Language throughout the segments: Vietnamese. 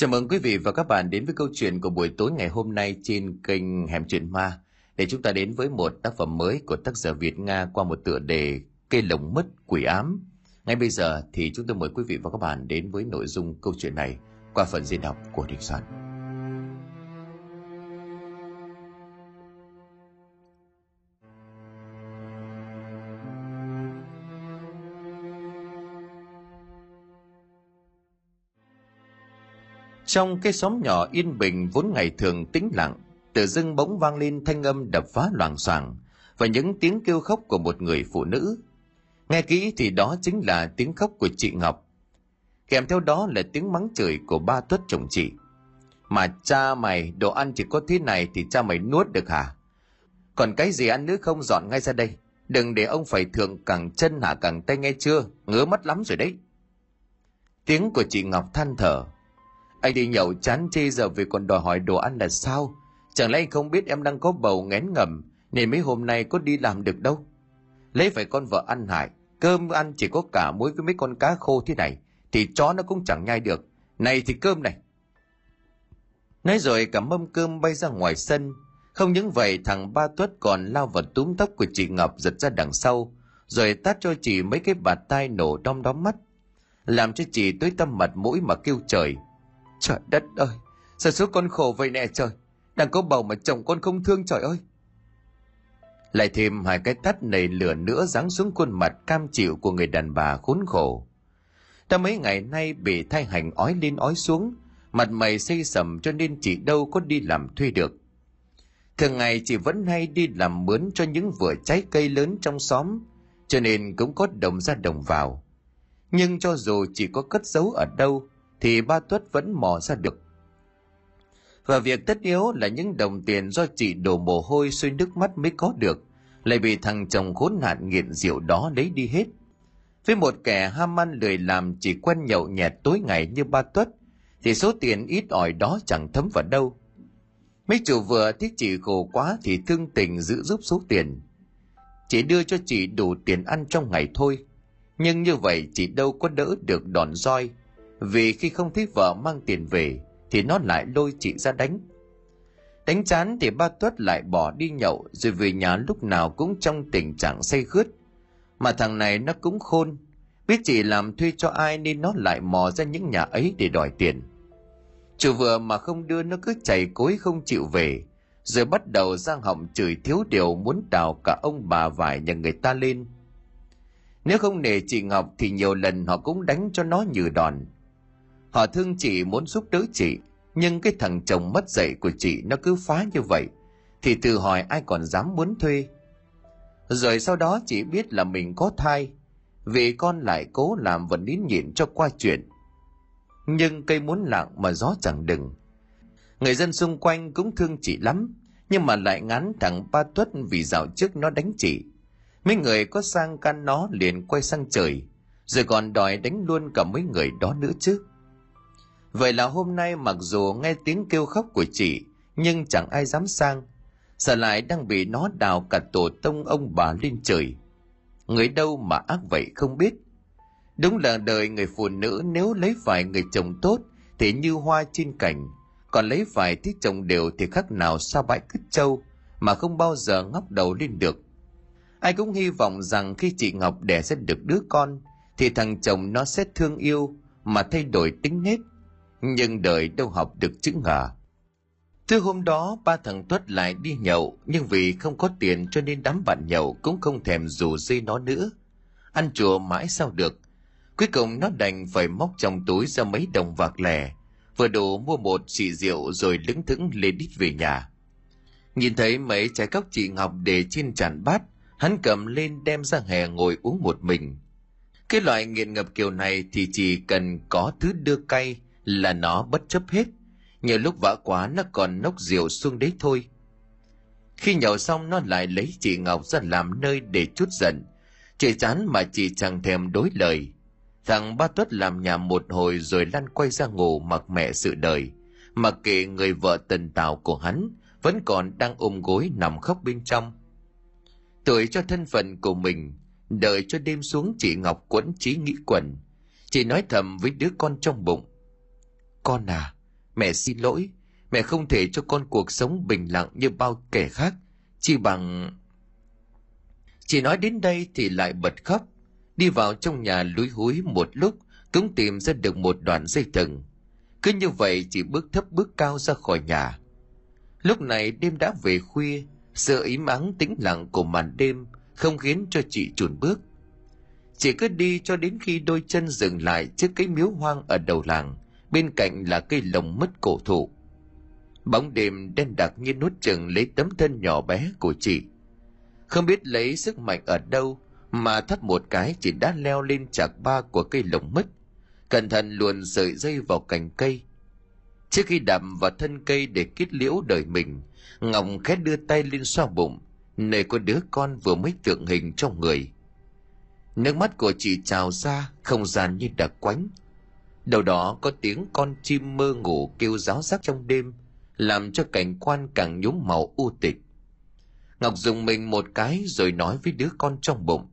Chào mừng quý vị và các bạn đến với câu chuyện của buổi tối ngày hôm nay trên kênh Hẻm Chuyện Ma để chúng ta đến với một tác phẩm mới của tác giả Việt Nga qua một tựa đề Cây lồng mất quỷ ám. Ngay bây giờ thì chúng tôi mời quý vị và các bạn đến với nội dung câu chuyện này qua phần diễn đọc của Đình Soạn. Trong cái xóm nhỏ yên bình vốn ngày thường tĩnh lặng, tự dưng bỗng vang lên thanh âm đập phá loảng xoảng và những tiếng kêu khóc của một người phụ nữ. Nghe kỹ thì đó chính là tiếng khóc của chị Ngọc. Kèm theo đó là tiếng mắng chửi của ba tuất chồng chị. Mà cha mày, đồ ăn chỉ có thế này thì cha mày nuốt được hả? Còn cái gì ăn nữa không dọn ngay ra đây. Đừng để ông phải thượng cẳng chân hạ cẳng tay nghe chưa, ngứa mắt lắm rồi đấy. Tiếng của chị Ngọc than thở, anh đi nhậu chán chê giờ về còn đòi hỏi đồ ăn là sao? Chẳng lẽ anh không biết em đang có bầu ngén ngầm nên mấy hôm nay có đi làm được đâu? Lấy phải con vợ ăn hại, cơm ăn chỉ có cả muối với mấy con cá khô thế này thì chó nó cũng chẳng nhai được. Này thì cơm này. Nói rồi cả mâm cơm bay ra ngoài sân. Không những vậy thằng ba tuất còn lao vào túm tóc của chị Ngọc giật ra đằng sau rồi tát cho chị mấy cái bạt tai nổ đom đóm mắt làm cho chị tối tâm mặt mũi mà kêu trời Trời đất ơi, sao số con khổ vậy nè trời, đang có bầu mà chồng con không thương trời ơi. Lại thêm hai cái tắt nảy lửa nữa giáng xuống khuôn mặt cam chịu của người đàn bà khốn khổ. Đã mấy ngày nay bị thai hành ói lên ói xuống, mặt mày xây sầm cho nên chị đâu có đi làm thuê được. Thường ngày chị vẫn hay đi làm mướn cho những vựa trái cây lớn trong xóm, cho nên cũng có đồng ra đồng vào. Nhưng cho dù chị có cất giấu ở đâu, thì ba tuất vẫn mò ra được. Và việc tất yếu là những đồng tiền do chị đổ mồ hôi xuôi nước mắt mới có được, lại bị thằng chồng khốn nạn nghiện rượu đó lấy đi hết. Với một kẻ ham ăn lười làm chỉ quen nhậu nhẹt tối ngày như ba tuất, thì số tiền ít ỏi đó chẳng thấm vào đâu. Mấy chủ vừa thấy chị khổ quá thì thương tình giữ giúp số tiền. Chỉ đưa cho chị đủ tiền ăn trong ngày thôi. Nhưng như vậy chị đâu có đỡ được đòn roi vì khi không thấy vợ mang tiền về, thì nó lại lôi chị ra đánh. Đánh chán thì ba tuất lại bỏ đi nhậu, rồi về nhà lúc nào cũng trong tình trạng say khướt. Mà thằng này nó cũng khôn, biết chị làm thuê cho ai nên nó lại mò ra những nhà ấy để đòi tiền. Chủ vừa mà không đưa nó cứ chảy cối không chịu về, rồi bắt đầu giang họng chửi thiếu điều muốn đào cả ông bà vải nhà người ta lên. Nếu không nể chị ngọc thì nhiều lần họ cũng đánh cho nó như đòn. Họ thương chị muốn giúp đỡ chị, nhưng cái thằng chồng mất dạy của chị nó cứ phá như vậy, thì tự hỏi ai còn dám muốn thuê. Rồi sau đó chị biết là mình có thai, vì con lại cố làm và nín nhịn cho qua chuyện. Nhưng cây muốn lặng mà gió chẳng đừng. Người dân xung quanh cũng thương chị lắm, nhưng mà lại ngán thằng ba tuất vì dạo trước nó đánh chị. Mấy người có sang can nó liền quay sang trời, rồi còn đòi đánh luôn cả mấy người đó nữa chứ. Vậy là hôm nay mặc dù nghe tiếng kêu khóc của chị, nhưng chẳng ai dám sang. Sợ lại đang bị nó đào cả tổ tông ông bà lên trời. Người đâu mà ác vậy không biết. Đúng là đời người phụ nữ nếu lấy phải người chồng tốt thì như hoa trên cành, còn lấy phải thích chồng đều thì khác nào xa bãi cứt trâu mà không bao giờ ngóc đầu lên được. Ai cũng hy vọng rằng khi chị Ngọc đẻ sẽ được đứa con thì thằng chồng nó sẽ thương yêu mà thay đổi tính nết nhưng đời đâu học được chữ ngờ. Thứ hôm đó ba thằng Tuất lại đi nhậu nhưng vì không có tiền cho nên đám bạn nhậu cũng không thèm rủ dây nó nữa. Ăn chùa mãi sao được. Cuối cùng nó đành phải móc trong túi ra mấy đồng vạc lẻ vừa đủ mua một xì rượu rồi lững thững lên đít về nhà. Nhìn thấy mấy trái cốc chị Ngọc để trên tràn bát, hắn cầm lên đem ra hè ngồi uống một mình. Cái loại nghiện ngập kiểu này thì chỉ cần có thứ đưa cay là nó bất chấp hết. Nhiều lúc vã quá nó còn nốc rượu xuống đấy thôi. Khi nhậu xong, nó lại lấy chị ngọc ra làm nơi để chút giận. Chị chán mà chị chẳng thèm đối lời. Thằng ba tuất làm nhà một hồi rồi lăn quay ra ngủ mặc mẹ sự đời. Mặc kệ người vợ tần tào của hắn vẫn còn đang ôm gối nằm khóc bên trong. Tuổi cho thân phận của mình, đợi cho đêm xuống chị ngọc quẫn trí nghĩ quẩn. Chị nói thầm với đứa con trong bụng con à, Mẹ xin lỗi, mẹ không thể cho con cuộc sống bình lặng như bao kẻ khác, chỉ bằng... Chỉ nói đến đây thì lại bật khóc, đi vào trong nhà lúi húi một lúc cũng tìm ra được một đoạn dây thừng. Cứ như vậy chỉ bước thấp bước cao ra khỏi nhà. Lúc này đêm đã về khuya, sự im ắng tĩnh lặng của màn đêm không khiến cho chị chùn bước. Chị cứ đi cho đến khi đôi chân dừng lại trước cái miếu hoang ở đầu làng, bên cạnh là cây lồng mất cổ thụ. Bóng đêm đen đặc như nút chừng lấy tấm thân nhỏ bé của chị. Không biết lấy sức mạnh ở đâu mà thắt một cái chị đã leo lên chạc ba của cây lồng mất, cẩn thận luồn sợi dây vào cành cây. Trước khi đạp vào thân cây để kết liễu đời mình, Ngọc khẽ đưa tay lên xoa bụng, nơi có đứa con vừa mới tượng hình trong người. Nước mắt của chị trào ra, không gian như đặc quánh. Đầu đó có tiếng con chim mơ ngủ kêu ráo rắc trong đêm, làm cho cảnh quan càng nhúm màu u tịch. Ngọc dùng mình một cái rồi nói với đứa con trong bụng.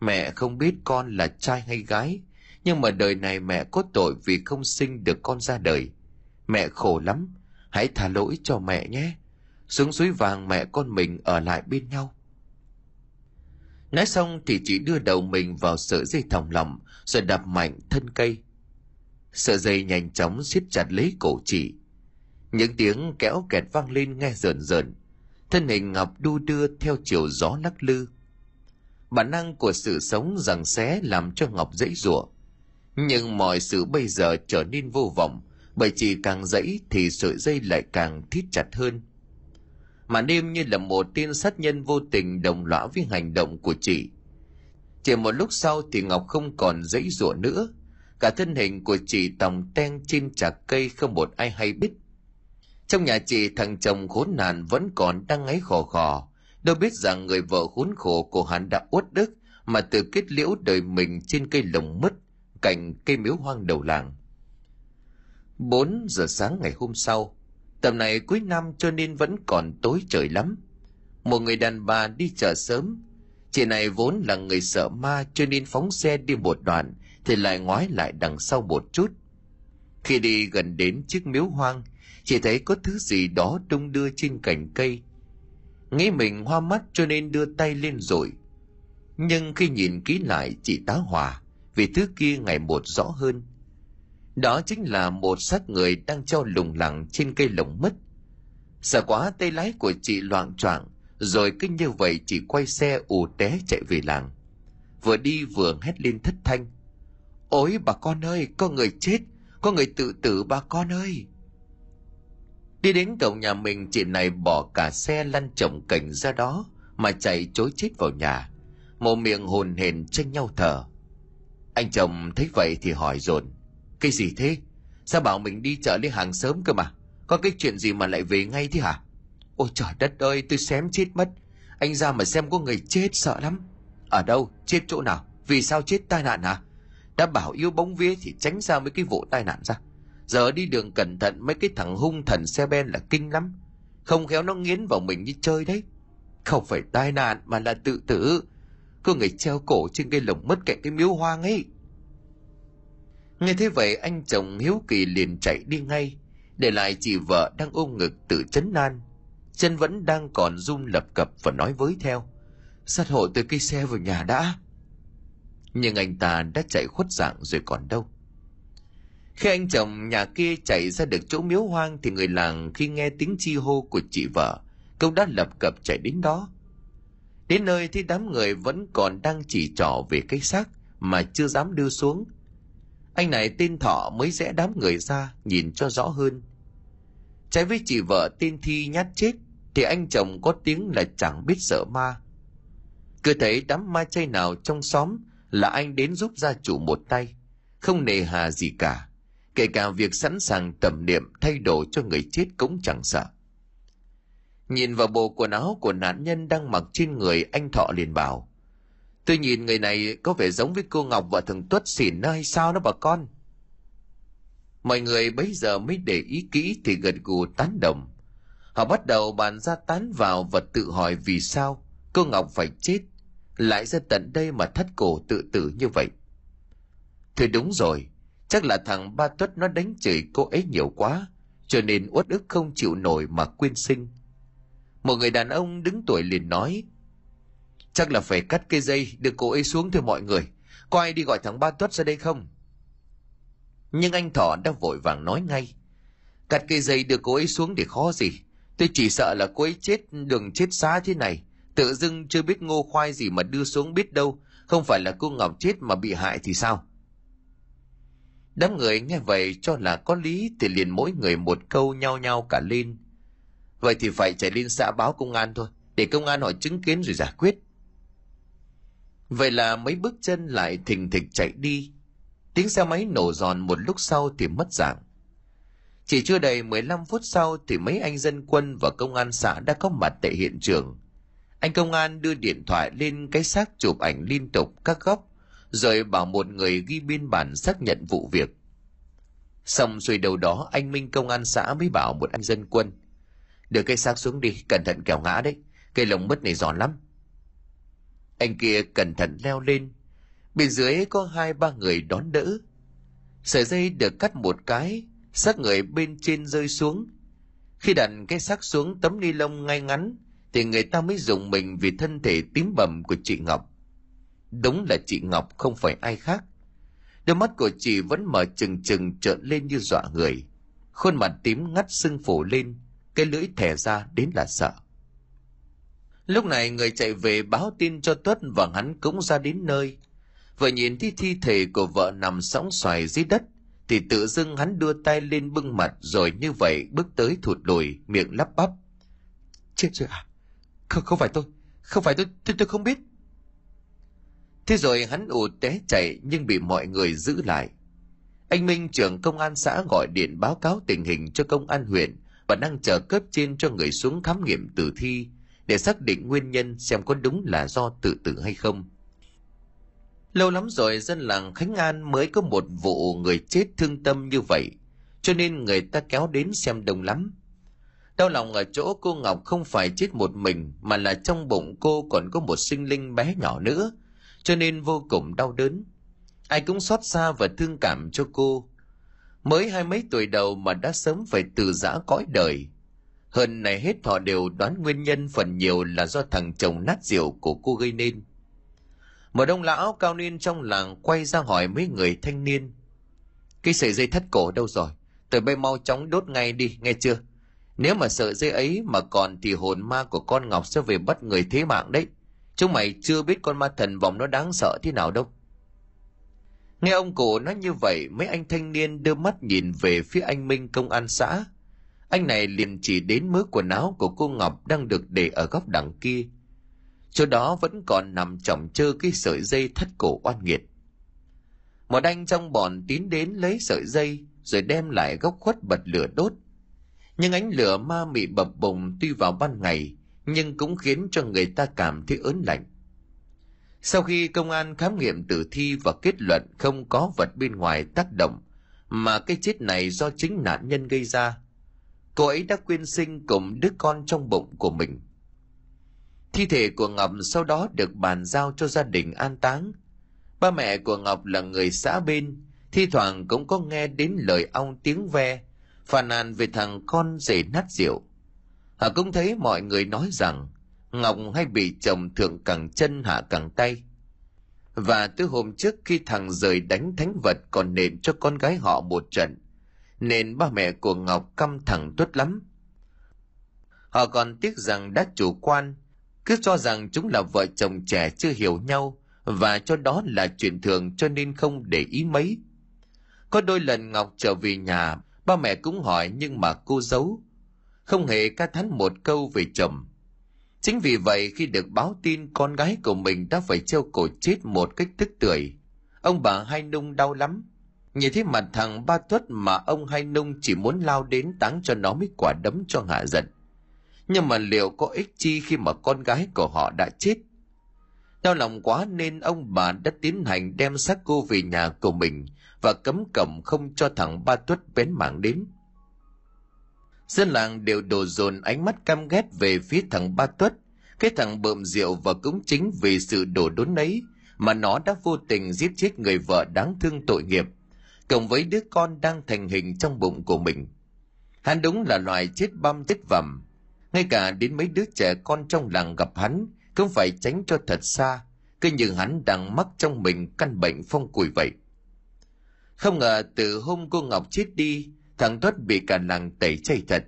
Mẹ không biết con là trai hay gái, nhưng mà đời này mẹ có tội vì không sinh được con ra đời. Mẹ khổ lắm, hãy tha lỗi cho mẹ nhé. Xuống suối vàng mẹ con mình ở lại bên nhau. Nói xong thì chị đưa đầu mình vào sợi dây thòng lòng rồi đạp mạnh thân cây. Sợi dây nhanh chóng siết chặt lấy cổ chị. Những tiếng kéo kẹt vang lên nghe rợn rợn. Thân hình Ngọc đu đưa theo chiều gió lắc lư. Bản năng của sự sống rằng xé làm cho Ngọc dãy rủa Nhưng mọi sự bây giờ trở nên vô vọng, bởi chỉ càng dãy thì sợi dây lại càng thít chặt hơn mà đêm như là một tên sát nhân vô tình đồng lõa với hành động của chị chỉ một lúc sau thì ngọc không còn dãy rủa nữa cả thân hình của chị tòng ten trên chạc cây không một ai hay biết. Trong nhà chị thằng chồng khốn nạn vẫn còn đang ngáy khò khò. Đâu biết rằng người vợ khốn khổ của hắn đã uất đức mà tự kết liễu đời mình trên cây lồng mất cạnh cây miếu hoang đầu làng. 4 giờ sáng ngày hôm sau, tầm này cuối năm cho nên vẫn còn tối trời lắm. Một người đàn bà đi chợ sớm, chị này vốn là người sợ ma cho nên phóng xe đi một đoạn thì lại ngoái lại đằng sau một chút. Khi đi gần đến chiếc miếu hoang, chỉ thấy có thứ gì đó đung đưa trên cành cây. Nghĩ mình hoa mắt cho nên đưa tay lên rồi. Nhưng khi nhìn kỹ lại chị tá hòa vì thứ kia ngày một rõ hơn – đó chính là một xác người đang treo lủng lẳng trên cây lồng mất. Sợ quá tay lái của chị loạn choạng rồi cứ như vậy chị quay xe ù té chạy về làng. Vừa đi vừa hét lên thất thanh. Ôi bà con ơi, có người chết, có người tự tử bà con ơi. Đi đến cổng nhà mình chị này bỏ cả xe lăn chồng cảnh ra đó mà chạy chối chết vào nhà. mồ miệng hồn hển tranh nhau thở. Anh chồng thấy vậy thì hỏi dồn cái gì thế? Sao bảo mình đi chợ lấy hàng sớm cơ mà? Có cái chuyện gì mà lại về ngay thế hả? Ôi trời đất ơi, tôi xém chết mất. Anh ra mà xem có người chết sợ lắm. Ở đâu? Chết chỗ nào? Vì sao chết tai nạn hả? Đã bảo yêu bóng vía thì tránh ra mấy cái vụ tai nạn ra. Giờ đi đường cẩn thận mấy cái thằng hung thần xe ben là kinh lắm. Không khéo nó nghiến vào mình như chơi đấy. Không phải tai nạn mà là tự tử. Có người treo cổ trên cây lồng mất cạnh cái miếu hoang ấy. Nghe thế vậy anh chồng hiếu kỳ liền chạy đi ngay, để lại chị vợ đang ôm ngực tự chấn nan. Chân vẫn đang còn run lập cập và nói với theo. Sát hộ từ cây xe vào nhà đã. Nhưng anh ta đã chạy khuất dạng rồi còn đâu. Khi anh chồng nhà kia chạy ra được chỗ miếu hoang thì người làng khi nghe tiếng chi hô của chị vợ, cũng đã lập cập chạy đến đó. Đến nơi thì đám người vẫn còn đang chỉ trỏ về cái xác mà chưa dám đưa xuống – anh này tên thọ mới rẽ đám người ra nhìn cho rõ hơn trái với chị vợ tên thi nhát chết thì anh chồng có tiếng là chẳng biết sợ ma cứ thấy đám ma chay nào trong xóm là anh đến giúp gia chủ một tay không nề hà gì cả kể cả việc sẵn sàng tầm niệm thay đổi cho người chết cũng chẳng sợ nhìn vào bộ quần áo của nạn nhân đang mặc trên người anh thọ liền bảo Tôi nhìn người này có vẻ giống với cô Ngọc và thằng Tuất xỉn hay sao đó bà con. Mọi người bấy giờ mới để ý kỹ thì gật gù tán đồng. Họ bắt đầu bàn ra tán vào và tự hỏi vì sao cô Ngọc phải chết, lại ra tận đây mà thắt cổ tự tử như vậy. Thôi đúng rồi, Chắc là thằng ba tuất nó đánh chửi cô ấy nhiều quá, cho nên uất ức không chịu nổi mà quyên sinh. Một người đàn ông đứng tuổi liền nói, chắc là phải cắt cây dây đưa cô ấy xuống thôi mọi người. Có ai đi gọi thằng ba tuất ra đây không? Nhưng anh Thọ đã vội vàng nói ngay. Cắt cây dây đưa cô ấy xuống để khó gì. Tôi chỉ sợ là cô ấy chết đường chết xá thế này. Tự dưng chưa biết ngô khoai gì mà đưa xuống biết đâu. Không phải là cô Ngọc chết mà bị hại thì sao? Đám người nghe vậy cho là có lý thì liền mỗi người một câu nhau nhau cả lên. Vậy thì phải chạy lên xã báo công an thôi, để công an họ chứng kiến rồi giải quyết. Vậy là mấy bước chân lại thình thịch chạy đi. Tiếng xe máy nổ giòn một lúc sau thì mất dạng. Chỉ chưa đầy 15 phút sau thì mấy anh dân quân và công an xã đã có mặt tại hiện trường. Anh công an đưa điện thoại lên cái xác chụp ảnh liên tục các góc, rồi bảo một người ghi biên bản xác nhận vụ việc. Xong rồi đầu đó anh Minh công an xã mới bảo một anh dân quân. Đưa cây xác xuống đi, cẩn thận kẻo ngã đấy. Cây lồng mất này giòn lắm. Anh kia cẩn thận leo lên. Bên dưới có hai ba người đón đỡ. Sợi dây được cắt một cái, xác người bên trên rơi xuống. Khi đặt cái xác xuống tấm ni lông ngay ngắn, thì người ta mới dùng mình vì thân thể tím bầm của chị Ngọc. Đúng là chị Ngọc không phải ai khác. Đôi mắt của chị vẫn mở trừng trừng trợn lên như dọa người. Khuôn mặt tím ngắt sưng phủ lên, cái lưỡi thẻ ra đến là sợ. Lúc này người chạy về báo tin cho Tuất và hắn cũng ra đến nơi. Vừa nhìn thấy thi thể của vợ nằm sóng xoài dưới đất, thì tự dưng hắn đưa tay lên bưng mặt rồi như vậy bước tới thụt lùi, miệng lắp bắp. Chết rồi à? Không, không phải tôi, không phải tôi, tôi, tôi không biết. Thế rồi hắn ù té chạy nhưng bị mọi người giữ lại. Anh Minh trưởng công an xã gọi điện báo cáo tình hình cho công an huyện và đang chờ cấp trên cho người xuống khám nghiệm tử thi để xác định nguyên nhân xem có đúng là do tự tử hay không. Lâu lắm rồi dân làng Khánh An mới có một vụ người chết thương tâm như vậy, cho nên người ta kéo đến xem đông lắm. Đau lòng ở chỗ cô Ngọc không phải chết một mình mà là trong bụng cô còn có một sinh linh bé nhỏ nữa, cho nên vô cùng đau đớn. Ai cũng xót xa và thương cảm cho cô. Mới hai mấy tuổi đầu mà đã sớm phải từ giã cõi đời. Hơn này hết họ đều đoán nguyên nhân phần nhiều là do thằng chồng nát rượu của cô gây nên. Một đông lão cao niên trong làng quay ra hỏi mấy người thanh niên. Cái sợi dây thắt cổ đâu rồi? Tụi bay mau chóng đốt ngay đi, nghe chưa? Nếu mà sợi dây ấy mà còn thì hồn ma của con Ngọc sẽ về bắt người thế mạng đấy. Chúng mày chưa biết con ma thần vòng nó đáng sợ thế nào đâu. Nghe ông cụ nói như vậy, mấy anh thanh niên đưa mắt nhìn về phía anh Minh công an xã. Anh này liền chỉ đến mớ quần áo của cô Ngọc đang được để ở góc đằng kia. Chỗ đó vẫn còn nằm chồng chơ cái sợi dây thắt cổ oan nghiệt. Một anh trong bọn tiến đến lấy sợi dây rồi đem lại góc khuất bật lửa đốt. Nhưng ánh lửa ma mị bập bùng tuy vào ban ngày nhưng cũng khiến cho người ta cảm thấy ớn lạnh. Sau khi công an khám nghiệm tử thi và kết luận không có vật bên ngoài tác động, mà cái chết này do chính nạn nhân gây ra, cô ấy đã quyên sinh cùng đứa con trong bụng của mình. Thi thể của Ngọc sau đó được bàn giao cho gia đình an táng. Ba mẹ của Ngọc là người xã bên, thi thoảng cũng có nghe đến lời ong tiếng ve, phàn nàn về thằng con rể nát rượu. Họ cũng thấy mọi người nói rằng Ngọc hay bị chồng thượng cẳng chân hạ cẳng tay. Và từ hôm trước khi thằng rời đánh thánh vật còn nện cho con gái họ một trận, nên ba mẹ của Ngọc căm thẳng tuất lắm. Họ còn tiếc rằng đã chủ quan, cứ cho rằng chúng là vợ chồng trẻ chưa hiểu nhau và cho đó là chuyện thường cho nên không để ý mấy. Có đôi lần Ngọc trở về nhà, ba mẹ cũng hỏi nhưng mà cô giấu, không hề ca thán một câu về chồng. Chính vì vậy khi được báo tin con gái của mình đã phải treo cổ chết một cách tức tưởi, ông bà Hai Nung đau lắm. Nhìn thấy mặt thằng Ba Tuất mà ông Hai Nung chỉ muốn lao đến táng cho nó mấy quả đấm cho hạ giận. Nhưng mà liệu có ích chi khi mà con gái của họ đã chết? Đau lòng quá nên ông bà đã tiến hành đem xác cô về nhà của mình và cấm cổng không cho thằng Ba Tuất bén mảng đến. Dân làng đều đổ dồn ánh mắt căm ghét về phía thằng Ba Tuất, cái thằng bợm rượu và cũng chính vì sự đổ đốn ấy mà nó đã vô tình giết chết người vợ đáng thương tội nghiệp, cộng với đứa con đang thành hình trong bụng của mình. Hắn đúng là loài chết băm chết vầm. Ngay cả đến mấy đứa trẻ con trong làng gặp hắn cũng phải tránh cho thật xa, cứ như hắn đang mắc trong mình căn bệnh phong cùi vậy. Không ngờ từ hôm cô Ngọc chết đi, thằng Tuất bị cả làng tẩy chay thật.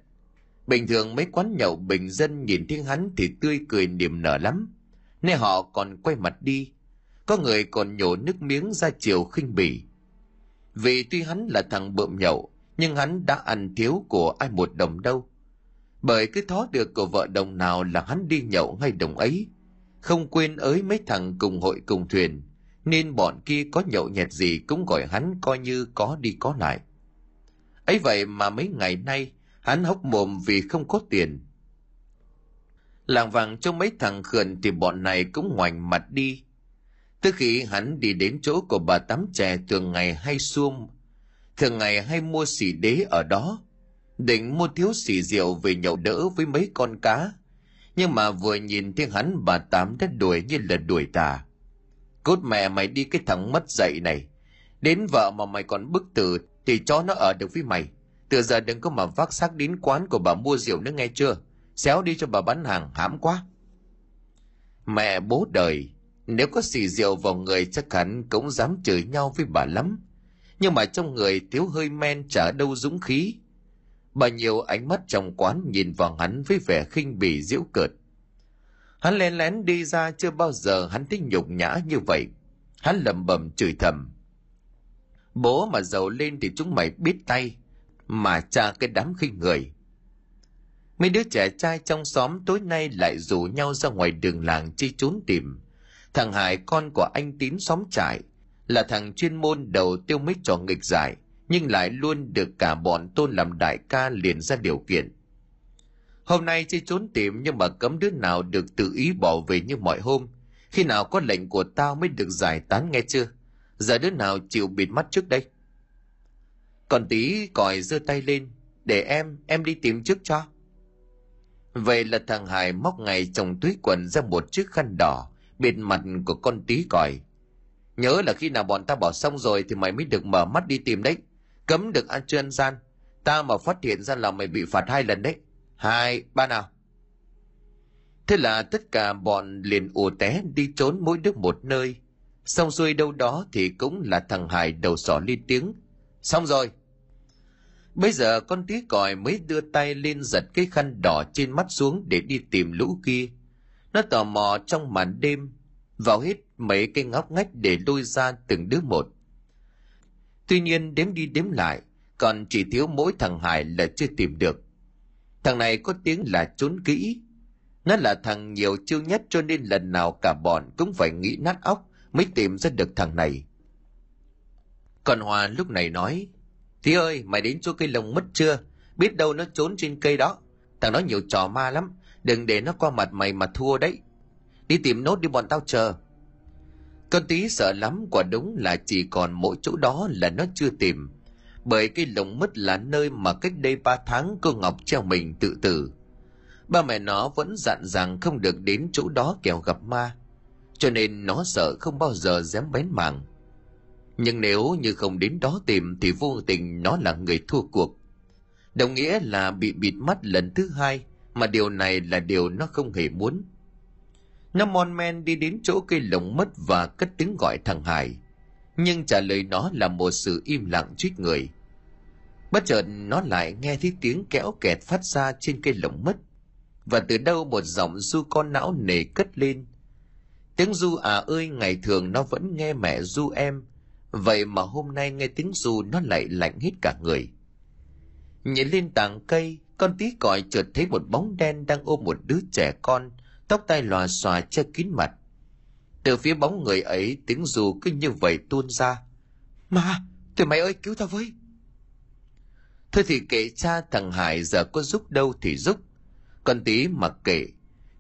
Bình thường mấy quán nhậu bình dân nhìn thấy hắn thì tươi cười niềm nở lắm. Nên họ còn quay mặt đi. Có người còn nhổ nước miếng ra chiều khinh bỉ. Vì tuy hắn là thằng bợm nhậu, nhưng hắn đã ăn thiếu của ai một đồng đâu. Bởi cứ thó được của vợ đồng nào là hắn đi nhậu ngay đồng ấy. Không quên ới mấy thằng cùng hội cùng thuyền, nên bọn kia có nhậu nhẹt gì cũng gọi hắn coi như có đi có lại. ấy vậy mà mấy ngày nay, hắn hốc mồm vì không có tiền. Làng vàng cho mấy thằng khườn thì bọn này cũng ngoảnh mặt đi. Từ khi hắn đi đến chỗ của bà tắm chè thường ngày hay xuông, thường ngày hay mua xỉ đế ở đó, định mua thiếu xỉ rượu về nhậu đỡ với mấy con cá. Nhưng mà vừa nhìn thấy hắn bà Tám đã đuổi như là đuổi tà. Cốt mẹ mày đi cái thằng mất dạy này. Đến vợ mà mày còn bức tử thì cho nó ở được với mày. Từ giờ đừng có mà vác xác đến quán của bà mua rượu nữa nghe chưa? Xéo đi cho bà bán hàng hãm quá. Mẹ bố đời, nếu có xì rượu vào người chắc hẳn cũng dám chửi nhau với bà lắm. Nhưng mà trong người thiếu hơi men chả đâu dũng khí. Bà nhiều ánh mắt trong quán nhìn vào hắn với vẻ khinh bỉ giễu cợt. Hắn lén lén đi ra chưa bao giờ hắn thích nhục nhã như vậy. Hắn lầm bầm chửi thầm. Bố mà giàu lên thì chúng mày biết tay, mà cha cái đám khinh người. Mấy đứa trẻ trai trong xóm tối nay lại rủ nhau ra ngoài đường làng chi trốn tìm. Thằng Hải con của anh Tín xóm trại là thằng chuyên môn đầu tiêu mấy trò nghịch giải nhưng lại luôn được cả bọn tôn làm đại ca liền ra điều kiện. Hôm nay chi trốn tìm nhưng mà cấm đứa nào được tự ý bỏ về như mọi hôm. Khi nào có lệnh của tao mới được giải tán nghe chưa? Giờ đứa nào chịu bịt mắt trước đây? Còn tí còi giơ tay lên. Để em, em đi tìm trước cho. Vậy là thằng Hải móc ngày trong túi quần ra một chiếc khăn đỏ, bịt mặt của con tí còi. Nhớ là khi nào bọn ta bỏ xong rồi thì mày mới được mở mắt đi tìm đấy. Cấm được ăn chưa gian. Ta mà phát hiện ra là mày bị phạt hai lần đấy. Hai, ba nào. Thế là tất cả bọn liền ùa té đi trốn mỗi đứa một nơi. Xong xuôi đâu đó thì cũng là thằng Hải đầu sỏ lên tiếng. Xong rồi. Bây giờ con tí còi mới đưa tay lên giật cái khăn đỏ trên mắt xuống để đi tìm lũ kia. Nó tò mò trong màn đêm, vào hết mấy cái ngóc ngách để lôi ra từng đứa một. Tuy nhiên đếm đi đếm lại, còn chỉ thiếu mỗi thằng Hải là chưa tìm được. Thằng này có tiếng là trốn kỹ. Nó là thằng nhiều chiêu nhất cho nên lần nào cả bọn cũng phải nghĩ nát óc mới tìm ra được thằng này. Còn Hòa lúc này nói, Thí ơi, mày đến chỗ cây lồng mất chưa? Biết đâu nó trốn trên cây đó. Thằng đó nhiều trò ma lắm, đừng để nó qua mặt mày mà thua đấy. Đi tìm nốt đi bọn tao chờ. Con tí sợ lắm quả đúng là chỉ còn mỗi chỗ đó là nó chưa tìm bởi cái lồng mất là nơi mà cách đây ba tháng cô Ngọc treo mình tự tử. Ba mẹ nó vẫn dặn rằng không được đến chỗ đó kẻo gặp ma, cho nên nó sợ không bao giờ dám bén mảng. Nhưng nếu như không đến đó tìm thì vô tình nó là người thua cuộc. Đồng nghĩa là bị bịt mắt lần thứ hai, mà điều này là điều nó không hề muốn. Nó mon men đi đến chỗ cây lồng mất và cất tiếng gọi thằng Hải – nhưng trả lời nó là một sự im lặng trích người. Bất chợt nó lại nghe thấy tiếng kéo kẹt phát ra trên cây lồng mất, và từ đâu một giọng du con não nề cất lên. Tiếng du à ơi ngày thường nó vẫn nghe mẹ du em, vậy mà hôm nay nghe tiếng du nó lại lạnh hết cả người. Nhìn lên tảng cây, con tí còi chợt thấy một bóng đen đang ôm một đứa trẻ con, tóc tai lòa xòa che kín mặt. Từ phía bóng người ấy tiếng dù cứ như vậy tuôn ra. Mà, tụi mày ơi cứu tao với. Thôi thì kệ cha thằng Hải giờ có giúp đâu thì giúp. Còn tí mặc kệ.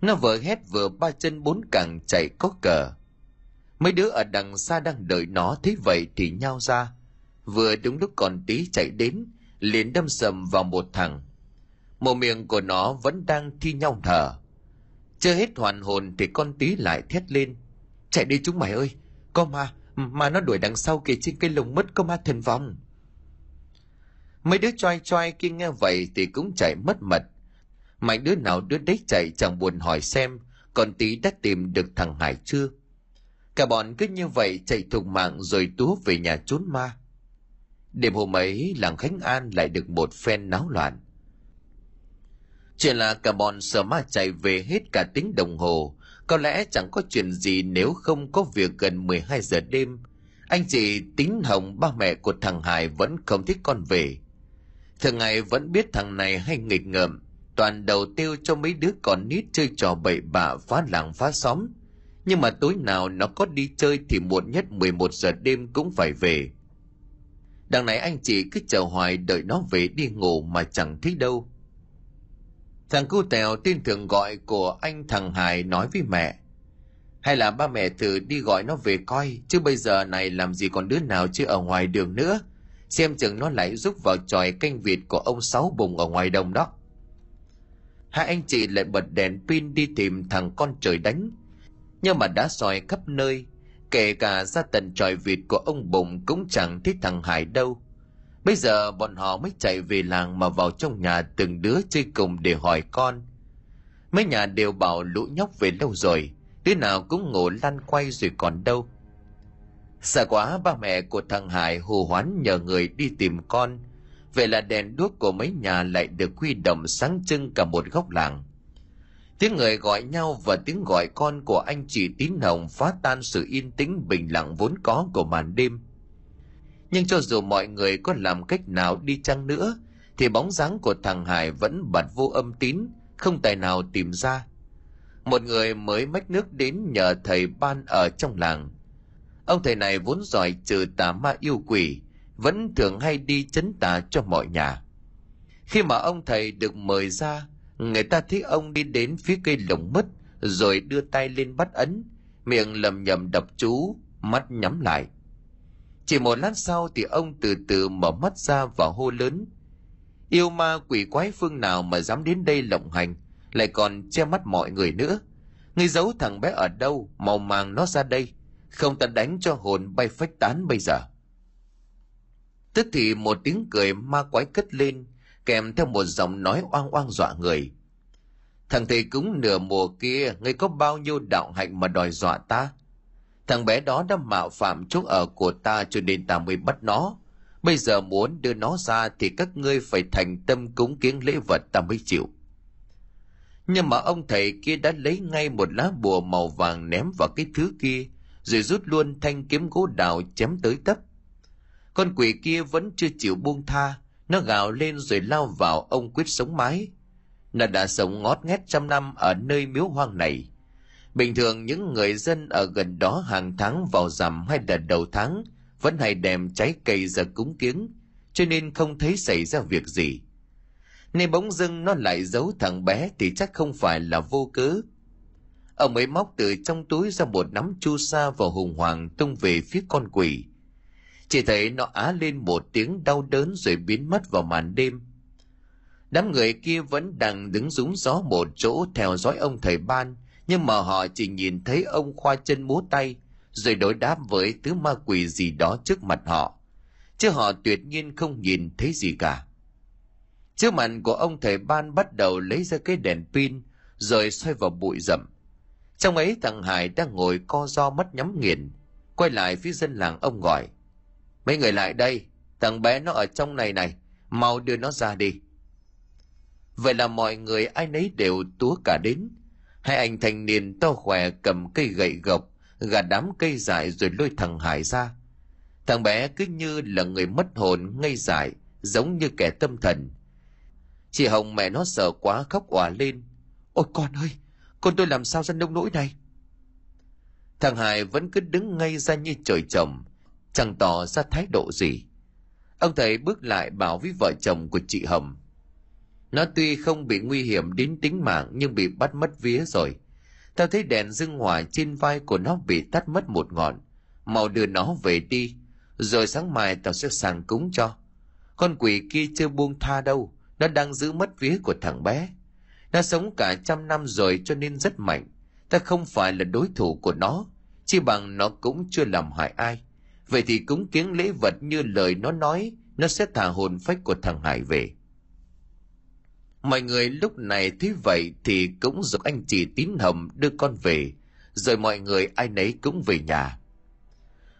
Nó vừa hét vừa ba chân bốn cẳng chạy có cờ. Mấy đứa ở đằng xa đang đợi nó thấy vậy thì nhao ra. Vừa đúng lúc còn tí chạy đến, liền đâm sầm vào một thằng. Một miệng của nó vẫn đang thi nhau thở. Chưa hết hoàn hồn thì con tí lại thét lên. Chạy đi chúng mày ơi, có ma, mà nó đuổi đằng sau kìa trên cây lồng mất có ma thần vong. Mấy đứa choi choi kia nghe vậy thì cũng chạy mất mật. Mày đứa nào đứa đấy chạy chẳng buồn hỏi xem còn tí đã tìm được thằng Hải chưa. Cả bọn cứ như vậy chạy thục mạng rồi túa về nhà trốn ma. Đêm hôm ấy làng Khánh An lại được một phen náo loạn. Chỉ là cả bọn sợ ma chạy về hết cả tiếng đồng hồ. Có lẽ chẳng có chuyện gì nếu không có việc gần 12 giờ đêm. Anh chị Tín Hồng ba mẹ của thằng Hải vẫn không thích con về. Thường ngày vẫn biết thằng này hay nghịch ngợm, toàn đầu tiêu cho mấy đứa con nít chơi trò bậy bạ phá làng phá xóm. Nhưng mà tối nào nó có đi chơi thì muộn nhất 11 giờ đêm cũng phải về. Đằng này anh chị cứ chờ hoài đợi nó về đi ngủ mà chẳng thấy đâu. Thằng cu tèo tin thường gọi của anh thằng Hải nói với mẹ. Hay là ba mẹ thử đi gọi nó về coi, chứ bây giờ này làm gì còn đứa nào chứ ở ngoài đường nữa. Xem chừng nó lại rút vào tròi canh vịt của ông Sáu Bùng ở ngoài đồng đó. Hai anh chị lại bật đèn pin đi tìm thằng con trời đánh. Nhưng mà đã soi khắp nơi, kể cả ra tận tròi vịt của ông Bùng cũng chẳng thấy thằng Hải đâu. Bây giờ bọn họ mới chạy về làng mà vào trong nhà từng đứa chơi cùng để hỏi con. Mấy nhà đều bảo lũ nhóc về lâu rồi, đứa nào cũng ngủ lăn quay rồi còn đâu. Sợ quá ba mẹ của thằng Hải hù hoán nhờ người đi tìm con. Vậy là đèn đuốc của mấy nhà lại được huy động sáng trưng cả một góc làng. Tiếng người gọi nhau và tiếng gọi con của anh chị Tín Hồng phá tan sự yên tĩnh bình lặng vốn có của màn đêm. Nhưng cho dù mọi người có làm cách nào đi chăng nữa, thì bóng dáng của thằng Hải vẫn bật vô âm tín, không tài nào tìm ra. Một người mới mách nước đến nhờ thầy ban ở trong làng. Ông thầy này vốn giỏi trừ tà ma yêu quỷ, vẫn thường hay đi chấn tà cho mọi nhà. Khi mà ông thầy được mời ra, người ta thấy ông đi đến phía cây lồng mất, rồi đưa tay lên bắt ấn, miệng lầm nhầm đập chú, mắt nhắm lại – chỉ một lát sau thì ông từ từ mở mắt ra và hô lớn. Yêu ma quỷ quái phương nào mà dám đến đây lộng hành, lại còn che mắt mọi người nữa. Ngươi giấu thằng bé ở đâu, màu màng nó ra đây, không ta đánh cho hồn bay phách tán bây giờ. Tức thì một tiếng cười ma quái cất lên, kèm theo một giọng nói oang oang dọa người. Thằng thầy cúng nửa mùa kia, ngươi có bao nhiêu đạo hạnh mà đòi dọa ta? Thằng bé đó đã mạo phạm chỗ ở của ta cho nên ta mới bắt nó. Bây giờ muốn đưa nó ra thì các ngươi phải thành tâm cúng kiến lễ vật ta mới chịu. Nhưng mà ông thầy kia đã lấy ngay một lá bùa màu vàng ném vào cái thứ kia, rồi rút luôn thanh kiếm gỗ đào chém tới tấp. Con quỷ kia vẫn chưa chịu buông tha, nó gào lên rồi lao vào ông quyết sống mái. Nó đã sống ngót nghét trăm năm ở nơi miếu hoang này, Bình thường những người dân ở gần đó hàng tháng vào rằm hay đợt đầu tháng vẫn hay đem trái cây ra cúng kiếng, cho nên không thấy xảy ra việc gì. Nên bỗng dưng nó lại giấu thằng bé thì chắc không phải là vô cớ. Ông ấy móc từ trong túi ra một nắm chu sa và hùng hoàng tung về phía con quỷ. Chỉ thấy nó á lên một tiếng đau đớn rồi biến mất vào màn đêm. Đám người kia vẫn đang đứng rúng gió một chỗ theo dõi ông thầy ban, nhưng mà họ chỉ nhìn thấy ông khoa chân múa tay, rồi đối đáp với thứ ma quỷ gì đó trước mặt họ. Chứ họ tuyệt nhiên không nhìn thấy gì cả. Trước mặt của ông thầy ban bắt đầu lấy ra cái đèn pin, rồi xoay vào bụi rậm. Trong ấy thằng hải đang ngồi co do mắt nhắm nghiền, quay lại phía dân làng ông gọi. Mấy người lại đây, thằng bé nó ở trong này này, mau đưa nó ra đi. Vậy là mọi người ai nấy đều túa cả đến Hai anh thanh niên to khỏe cầm cây gậy gộc, gạt đám cây dại rồi lôi thằng Hải ra. Thằng bé cứ như là người mất hồn ngây dại, giống như kẻ tâm thần. Chị Hồng mẹ nó sợ quá khóc òa lên. Ôi con ơi, con tôi làm sao ra nông nỗi này? Thằng Hải vẫn cứ đứng ngay ra như trời trồng, chẳng tỏ ra thái độ gì. Ông thầy bước lại bảo với vợ chồng của chị Hồng. Nó tuy không bị nguy hiểm đến tính mạng nhưng bị bắt mất vía rồi. Tao thấy đèn dưng hỏa trên vai của nó bị tắt mất một ngọn. Mau đưa nó về đi, rồi sáng mai tao sẽ sàng cúng cho. Con quỷ kia chưa buông tha đâu, nó đang giữ mất vía của thằng bé. Nó sống cả trăm năm rồi cho nên rất mạnh. Ta không phải là đối thủ của nó, chỉ bằng nó cũng chưa làm hại ai. Vậy thì cúng kiến lễ vật như lời nó nói nó sẽ thả hồn phách của thằng Hải về. Mọi người lúc này thấy vậy thì cũng giúp anh chị tín hầm đưa con về, rồi mọi người ai nấy cũng về nhà.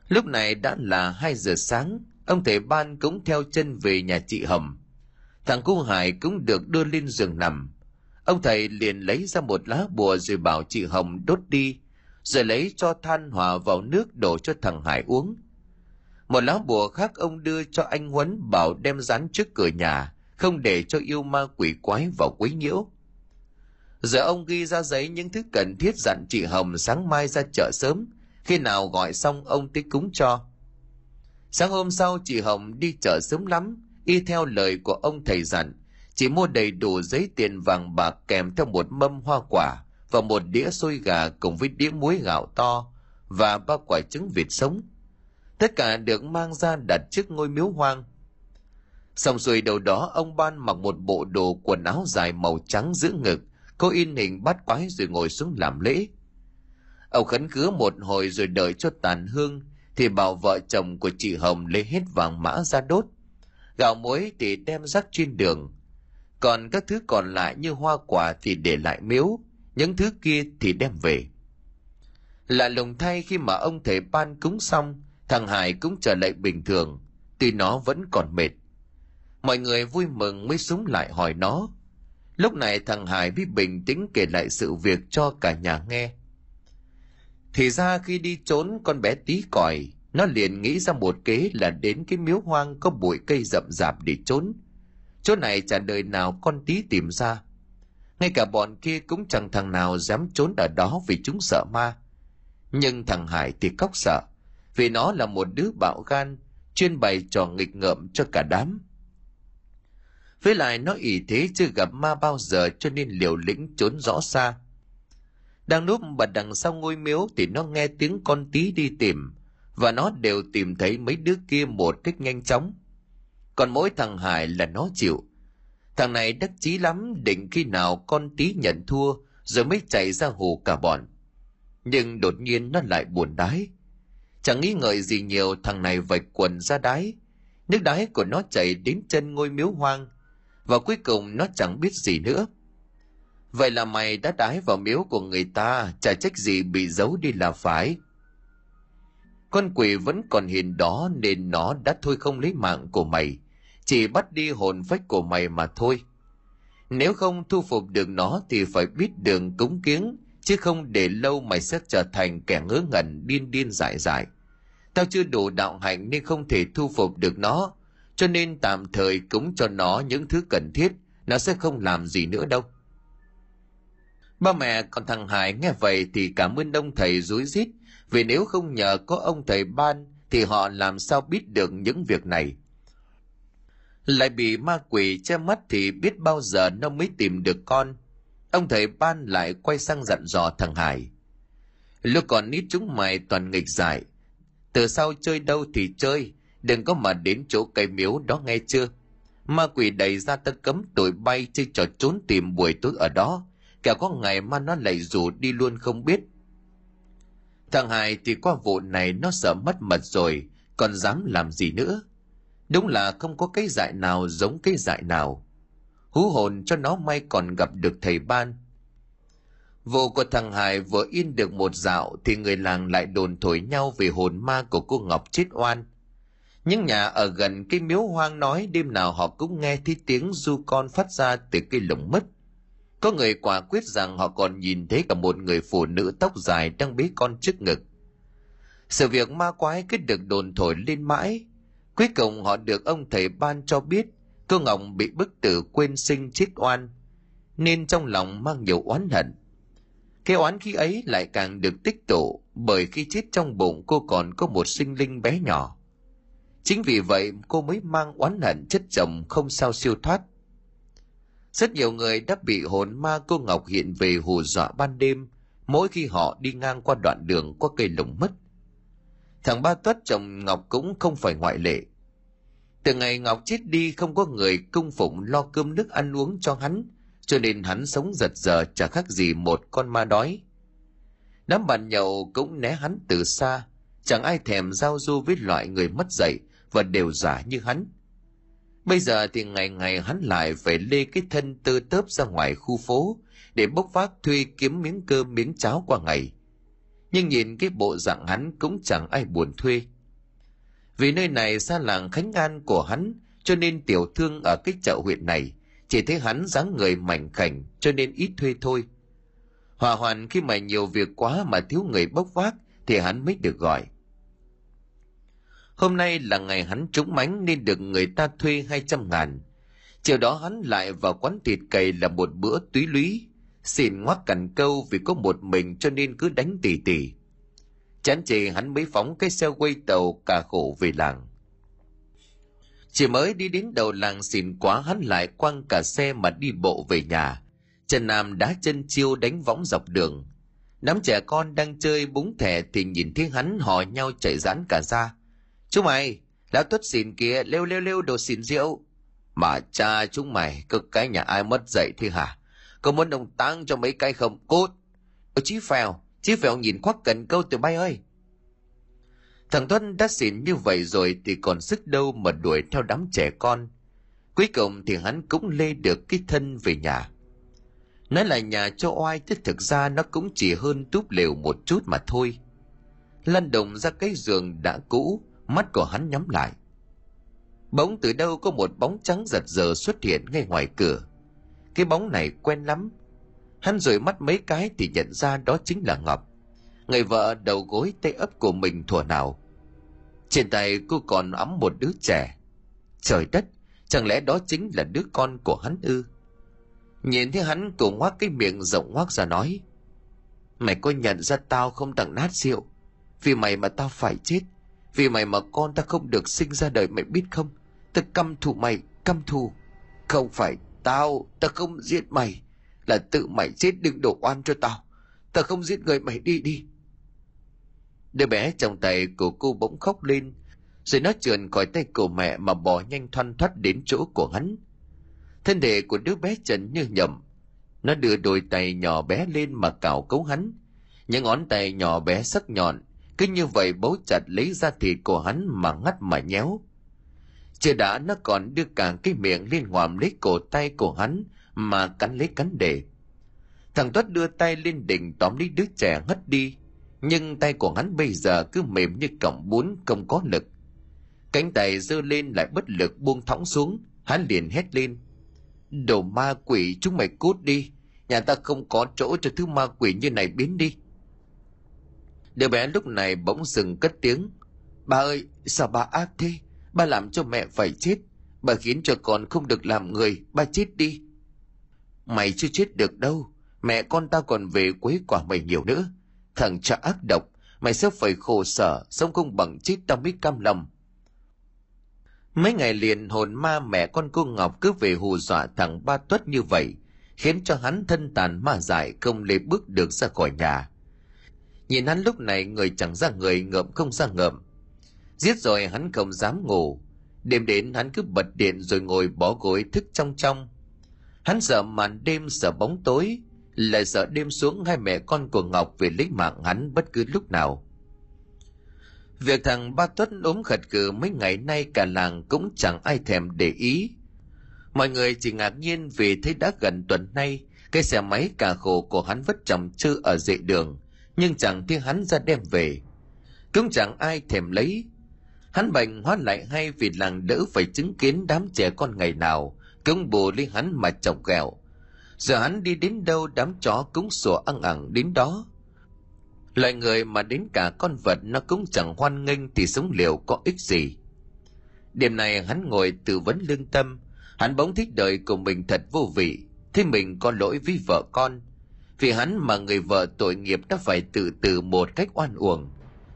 Lúc này đã là 2 giờ sáng, ông thầy ban cũng theo chân về nhà chị Hầm. Thằng cu Hải cũng được đưa lên giường nằm. Ông thầy liền lấy ra một lá bùa rồi bảo chị Hồng đốt đi, rồi lấy cho than hòa vào nước đổ cho thằng Hải uống. Một lá bùa khác ông đưa cho anh Huấn bảo đem dán trước cửa nhà, không để cho yêu ma quỷ quái vào quấy nhiễu. Giờ ông ghi ra giấy những thứ cần thiết dặn chị Hồng sáng mai ra chợ sớm, khi nào gọi xong ông tới cúng cho. Sáng hôm sau chị Hồng đi chợ sớm lắm, y theo lời của ông thầy dặn, chỉ mua đầy đủ giấy tiền vàng bạc kèm theo một mâm hoa quả và một đĩa xôi gà cùng với đĩa muối gạo to và ba quả trứng vịt sống. Tất cả được mang ra đặt trước ngôi miếu hoang. Xong xuôi đầu đó ông ban mặc một bộ đồ quần áo dài màu trắng giữ ngực, có in hình bắt quái rồi ngồi xuống làm lễ. Ông khấn khứa một hồi rồi đợi cho tàn hương, thì bảo vợ chồng của chị Hồng lấy hết vàng mã ra đốt. Gạo muối thì đem rắc trên đường. Còn các thứ còn lại như hoa quả thì để lại miếu, những thứ kia thì đem về. Lạ lùng thay khi mà ông thầy ban cúng xong, thằng Hải cũng trở lại bình thường, tuy nó vẫn còn mệt. Mọi người vui mừng mới súng lại hỏi nó. Lúc này thằng Hải mới bình tĩnh kể lại sự việc cho cả nhà nghe. Thì ra khi đi trốn con bé tí còi, nó liền nghĩ ra một kế là đến cái miếu hoang có bụi cây rậm rạp để trốn. Chỗ này chả đời nào con tí tìm ra. Ngay cả bọn kia cũng chẳng thằng nào dám trốn ở đó vì chúng sợ ma. Nhưng thằng Hải thì cóc sợ, vì nó là một đứa bạo gan, chuyên bày trò nghịch ngợm cho cả đám. Với lại nó ỷ thế chưa gặp ma bao giờ cho nên liều lĩnh trốn rõ xa. Đang núp bật đằng sau ngôi miếu thì nó nghe tiếng con tí đi tìm, và nó đều tìm thấy mấy đứa kia một cách nhanh chóng. Còn mỗi thằng Hải là nó chịu. Thằng này đắc chí lắm định khi nào con tí nhận thua rồi mới chạy ra hù cả bọn. Nhưng đột nhiên nó lại buồn đái. Chẳng nghĩ ngợi gì nhiều thằng này vạch quần ra đái. Nước đái của nó chảy đến chân ngôi miếu hoang. Và cuối cùng nó chẳng biết gì nữa. Vậy là mày đã đái vào miếu của người ta, chả trách gì bị giấu đi là phải. Con quỷ vẫn còn hiền đó nên nó đã thôi không lấy mạng của mày, chỉ bắt đi hồn phách của mày mà thôi. Nếu không thu phục được nó thì phải biết đường cúng kiếng, chứ không để lâu mày sẽ trở thành kẻ ngớ ngẩn điên điên dại dại. Tao chưa đủ đạo hạnh nên không thể thu phục được nó, cho nên tạm thời cúng cho nó những thứ cần thiết, nó sẽ không làm gì nữa đâu. Ba mẹ còn thằng Hải nghe vậy thì cảm ơn ông thầy rối rít, vì nếu không nhờ có ông thầy ban thì họ làm sao biết được những việc này. Lại bị ma quỷ che mắt thì biết bao giờ nó mới tìm được con. Ông thầy ban lại quay sang dặn dò thằng Hải. Lúc còn nít chúng mày toàn nghịch giải. Từ sau chơi đâu thì chơi, đừng có mà đến chỗ cây miếu đó nghe chưa. Ma quỷ đầy ra ta cấm tụi bay chơi trò trốn tìm buổi tối ở đó, kẻo có ngày mà nó lại rủ đi luôn không biết. Thằng Hải thì qua vụ này nó sợ mất mật rồi, còn dám làm gì nữa. Đúng là không có cái dại nào giống cái dại nào. Hú hồn cho nó may còn gặp được thầy ban. Vụ của thằng Hải vừa in được một dạo thì người làng lại đồn thổi nhau về hồn ma của cô Ngọc chết oan. Những nhà ở gần cái miếu hoang nói đêm nào họ cũng nghe thấy tiếng du con phát ra từ cây lồng mất. Có người quả quyết rằng họ còn nhìn thấy cả một người phụ nữ tóc dài đang bế con trước ngực. Sự việc ma quái cứ được đồn thổi lên mãi. Cuối cùng họ được ông thầy ban cho biết cô Ngọc bị bức tử quên sinh chết oan, nên trong lòng mang nhiều oán hận. Cái oán khi ấy lại càng được tích tụ bởi khi chết trong bụng cô còn có một sinh linh bé nhỏ. Chính vì vậy cô mới mang oán hận chất chồng không sao siêu thoát. Rất nhiều người đã bị hồn ma cô Ngọc hiện về hù dọa ban đêm, mỗi khi họ đi ngang qua đoạn đường qua cây lồng mất. Thằng ba tuất chồng Ngọc cũng không phải ngoại lệ. Từ ngày Ngọc chết đi không có người cung phụng lo cơm nước ăn uống cho hắn, cho nên hắn sống giật giờ chả khác gì một con ma đói. Đám bạn nhậu cũng né hắn từ xa, chẳng ai thèm giao du với loại người mất dạy và đều giả như hắn. Bây giờ thì ngày ngày hắn lại phải lê cái thân tơ tớp ra ngoài khu phố để bốc vác thuê kiếm miếng cơm miếng cháo qua ngày. Nhưng nhìn cái bộ dạng hắn cũng chẳng ai buồn thuê. Vì nơi này xa làng Khánh An của hắn, cho nên tiểu thương ở cái chợ huyện này chỉ thấy hắn dáng người mảnh khảnh, cho nên ít thuê thôi. Hòa hoàn khi mà nhiều việc quá mà thiếu người bốc vác thì hắn mới được gọi. Hôm nay là ngày hắn trúng mánh nên được người ta thuê 200 ngàn. Chiều đó hắn lại vào quán thịt cầy là một bữa túy lúy. Xin ngoắc cằn câu vì có một mình cho nên cứ đánh tỉ tỉ. Chán chề hắn mới phóng cái xe quay tàu cả khổ về làng. Chỉ mới đi đến đầu làng xỉn quá hắn lại quăng cả xe mà đi bộ về nhà. Trần Nam đá chân chiêu đánh võng dọc đường. Đám trẻ con đang chơi búng thẻ thì nhìn thấy hắn hỏi nhau chạy rãn cả ra. Chúng mày, lão tuất xỉn kia lêu lêu lêu đồ xỉn rượu. Mà cha chúng mày, cực cái nhà ai mất dậy thế hả? Có muốn đồng tăng cho mấy cái không? Cốt! Ơ chí phèo, chí phèo nhìn khoác cần câu từ bay ơi. Thằng Tuấn đã xỉn như vậy rồi thì còn sức đâu mà đuổi theo đám trẻ con. Cuối cùng thì hắn cũng lê được cái thân về nhà. Nói là nhà cho oai chứ thực ra nó cũng chỉ hơn túp lều một chút mà thôi. Lăn đồng ra cái giường đã cũ, mắt của hắn nhắm lại. Bỗng từ đâu có một bóng trắng giật giờ xuất hiện ngay ngoài cửa. Cái bóng này quen lắm. Hắn rồi mắt mấy cái thì nhận ra đó chính là Ngọc. Người vợ đầu gối tay ấp của mình thuở nào. Trên tay cô còn ấm một đứa trẻ. Trời đất, chẳng lẽ đó chính là đứa con của hắn ư? Nhìn thấy hắn cổ ngoác cái miệng rộng ngoác ra nói. Mày có nhận ra tao không tặng nát rượu? Vì mày mà tao phải chết. Vì mày mà con ta không được sinh ra đời mày biết không? Ta căm thù mày, căm thù. Không phải tao, ta không giết mày. Là tự mày chết đừng đổ oan cho tao. Ta không giết người mày đi đi. Đứa bé trong tay của cô bỗng khóc lên. Rồi nó trườn khỏi tay của mẹ mà bỏ nhanh thoăn thoắt đến chỗ của hắn. Thân thể của đứa bé trần như nhầm. Nó đưa đôi tay nhỏ bé lên mà cào cấu hắn. Những ngón tay nhỏ bé sắc nhọn cứ như vậy bấu chặt lấy da thịt của hắn mà ngắt mà nhéo. Chưa đã, nó còn đưa cả cái miệng lên ngoạm lấy cổ tay của hắn mà cắn lấy cắn để thằng tuất đưa tay lên đỉnh tóm lấy đứa trẻ ngất đi, nhưng tay của hắn bây giờ cứ mềm như cọng bún, không có lực. Cánh tay giơ lên lại bất lực buông thõng xuống, hắn liền hét lên. Đồ ma quỷ, chúng mày cút đi, nhà ta không có chỗ cho thứ ma quỷ như này biến đi. Đứa bé lúc này bỗng dừng cất tiếng. Bà ơi, sao bà ác thế? Bà làm cho mẹ phải chết. Bà khiến cho con không được làm người. Bà chết đi. Mày chưa chết được đâu. Mẹ con ta còn về quấy quả mày nhiều nữa. Thằng cha ác độc. Mày sẽ phải khổ sở. Sống không bằng chết tao mới cam lòng. Mấy ngày liền hồn ma mẹ con cô Ngọc cứ về hù dọa thằng ba tuất như vậy, khiến cho hắn thân tàn ma dại không lê bước được ra khỏi nhà. Nhìn hắn lúc này người chẳng ra người ngợm không ra ngợm. Giết rồi hắn không dám ngủ. Đêm đến hắn cứ bật điện rồi ngồi bỏ gối thức trong trong. Hắn sợ màn đêm sợ bóng tối, lại sợ đêm xuống hai mẹ con của Ngọc về lấy mạng hắn bất cứ lúc nào. Việc thằng Ba Tuất ốm khật cử mấy ngày nay cả làng cũng chẳng ai thèm để ý. Mọi người chỉ ngạc nhiên vì thấy đã gần tuần nay, cái xe máy cà khổ của hắn vất chồng chư ở dệ đường, nhưng chẳng thấy hắn ra đem về. Cũng chẳng ai thèm lấy. Hắn bệnh hóa lại hay vì làng đỡ phải chứng kiến đám trẻ con ngày nào, cũng bù lấy hắn mà chọc ghẹo. Giờ hắn đi đến đâu đám chó cũng sủa ăn ẳng đến đó. Loài người mà đến cả con vật nó cũng chẳng hoan nghênh thì sống liệu có ích gì. Đêm này hắn ngồi tư vấn lương tâm. Hắn bỗng thích đời của mình thật vô vị. Thế mình có lỗi với vợ con vì hắn mà người vợ tội nghiệp đã phải tự tử một cách oan uổng.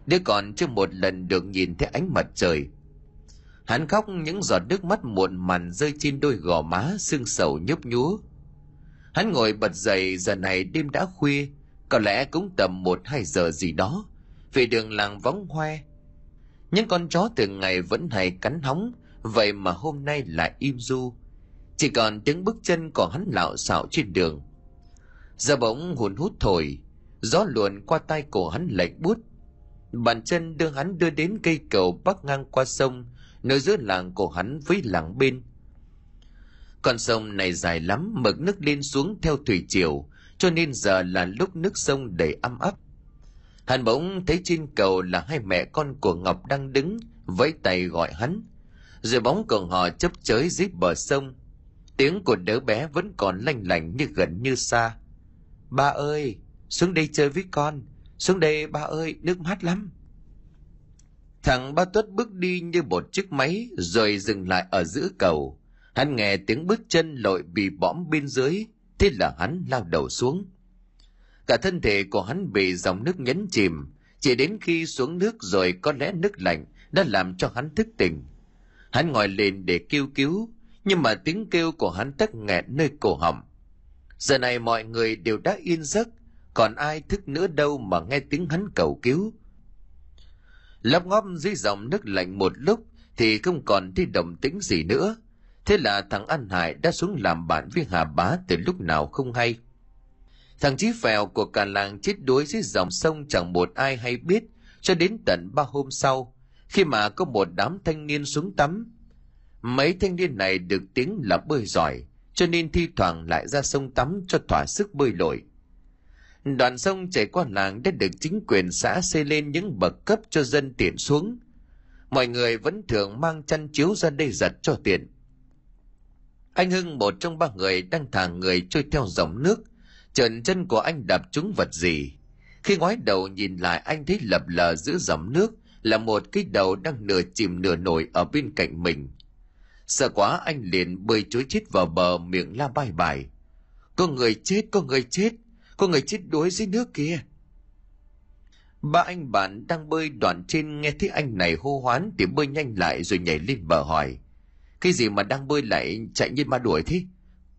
Đứa còn chưa một lần được nhìn thấy ánh mặt trời. Hắn khóc những giọt nước mắt muộn màn rơi trên đôi gò má sưng sầu nhấp nhúa hắn ngồi bật dậy, giờ này đêm đã khuya, có lẽ cũng tầm một, hai giờ gì đó, vì đường làng vắng hoe. Những con chó từng ngày vẫn hay cắn hóng, vậy mà hôm nay lại im du chỉ còn tiếng bước chân của hắn lạo xạo trên đường giờ bỗng hùn hút thổi gió luồn qua tay cổ hắn lệch bút bàn chân đưa hắn đưa đến cây cầu bắc ngang qua sông nơi giữa làng của hắn với làng bên Con sông này dài lắm, mực nước lên xuống theo thủy triều, cho nên giờ là lúc nước sông đầy âm ấp. Hắn bỗng thấy trên cầu là hai mẹ con của Ngọc đang đứng, vẫy tay gọi hắn. Rồi bóng của họ chấp chới dưới bờ sông. Tiếng của đứa bé vẫn còn lanh lảnh như gần như xa. Ba ơi, xuống đây chơi với con. Xuống đây ba ơi, nước mát lắm. Thằng ba tuất bước đi như một chiếc máy rồi dừng lại ở giữa cầu. Hắn nghe tiếng bước chân lội bị bõm bên dưới, thế là hắn lao đầu xuống. Cả thân thể của hắn bị dòng nước nhấn chìm, chỉ đến khi xuống nước rồi có lẽ nước lạnh đã làm cho hắn thức tỉnh. Hắn ngồi lên để kêu cứu, nhưng mà tiếng kêu của hắn tắc nghẹn nơi cổ họng. Giờ này mọi người đều đã yên giấc, còn ai thức nữa đâu mà nghe tiếng hắn cầu cứu. Lấp ngóp dưới dòng nước lạnh một lúc thì không còn thấy động tĩnh gì nữa. Thế là thằng An Hải đã xuống làm bạn với Hà Bá từ lúc nào không hay. Thằng Chí Phèo của cả làng chết đuối dưới dòng sông chẳng một ai hay biết cho đến tận ba hôm sau, khi mà có một đám thanh niên xuống tắm. Mấy thanh niên này được tiếng là bơi giỏi, cho nên thi thoảng lại ra sông tắm cho thỏa sức bơi lội. Đoạn sông chảy qua làng đã được chính quyền xã xây lên những bậc cấp cho dân tiện xuống. Mọi người vẫn thường mang chăn chiếu ra đây giặt cho tiện. Anh Hưng một trong ba người đang thả người trôi theo dòng nước, trần chân của anh đạp trúng vật gì. Khi ngoái đầu nhìn lại anh thấy lập lờ giữa dòng nước là một cái đầu đang nửa chìm nửa nổi ở bên cạnh mình. Sợ quá anh liền bơi chối chết vào bờ miệng la bài bài. Có người chết, có người chết, có người chết đuối dưới nước kia. Ba anh bạn đang bơi đoạn trên nghe thấy anh này hô hoán thì bơi nhanh lại rồi nhảy lên bờ hỏi. Cái gì mà đang bơi lại chạy như ma đuổi thế?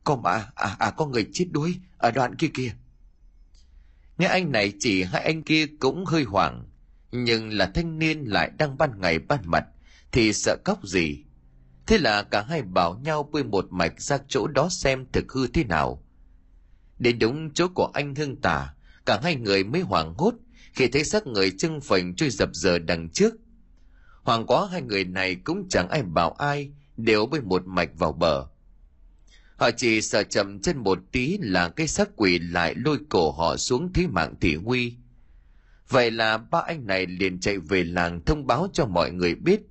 Có mà, à, à có người chết đuối ở đoạn kia kia. Nghe anh này chỉ hai anh kia cũng hơi hoảng, nhưng là thanh niên lại đang ban ngày ban mặt thì sợ cóc gì. Thế là cả hai bảo nhau bơi một mạch ra chỗ đó xem thực hư thế nào. Đến đúng chỗ của anh Hưng tả, cả hai người mới hoảng hốt khi thấy xác người chân phình trôi dập dờ đằng trước. Hoàng quá hai người này cũng chẳng ai bảo ai, đều bơi một mạch vào bờ. Họ chỉ sợ chậm chân một tí là cái xác quỷ lại lôi cổ họ xuống thế mạng thị nguy. Vậy là ba anh này liền chạy về làng thông báo cho mọi người biết.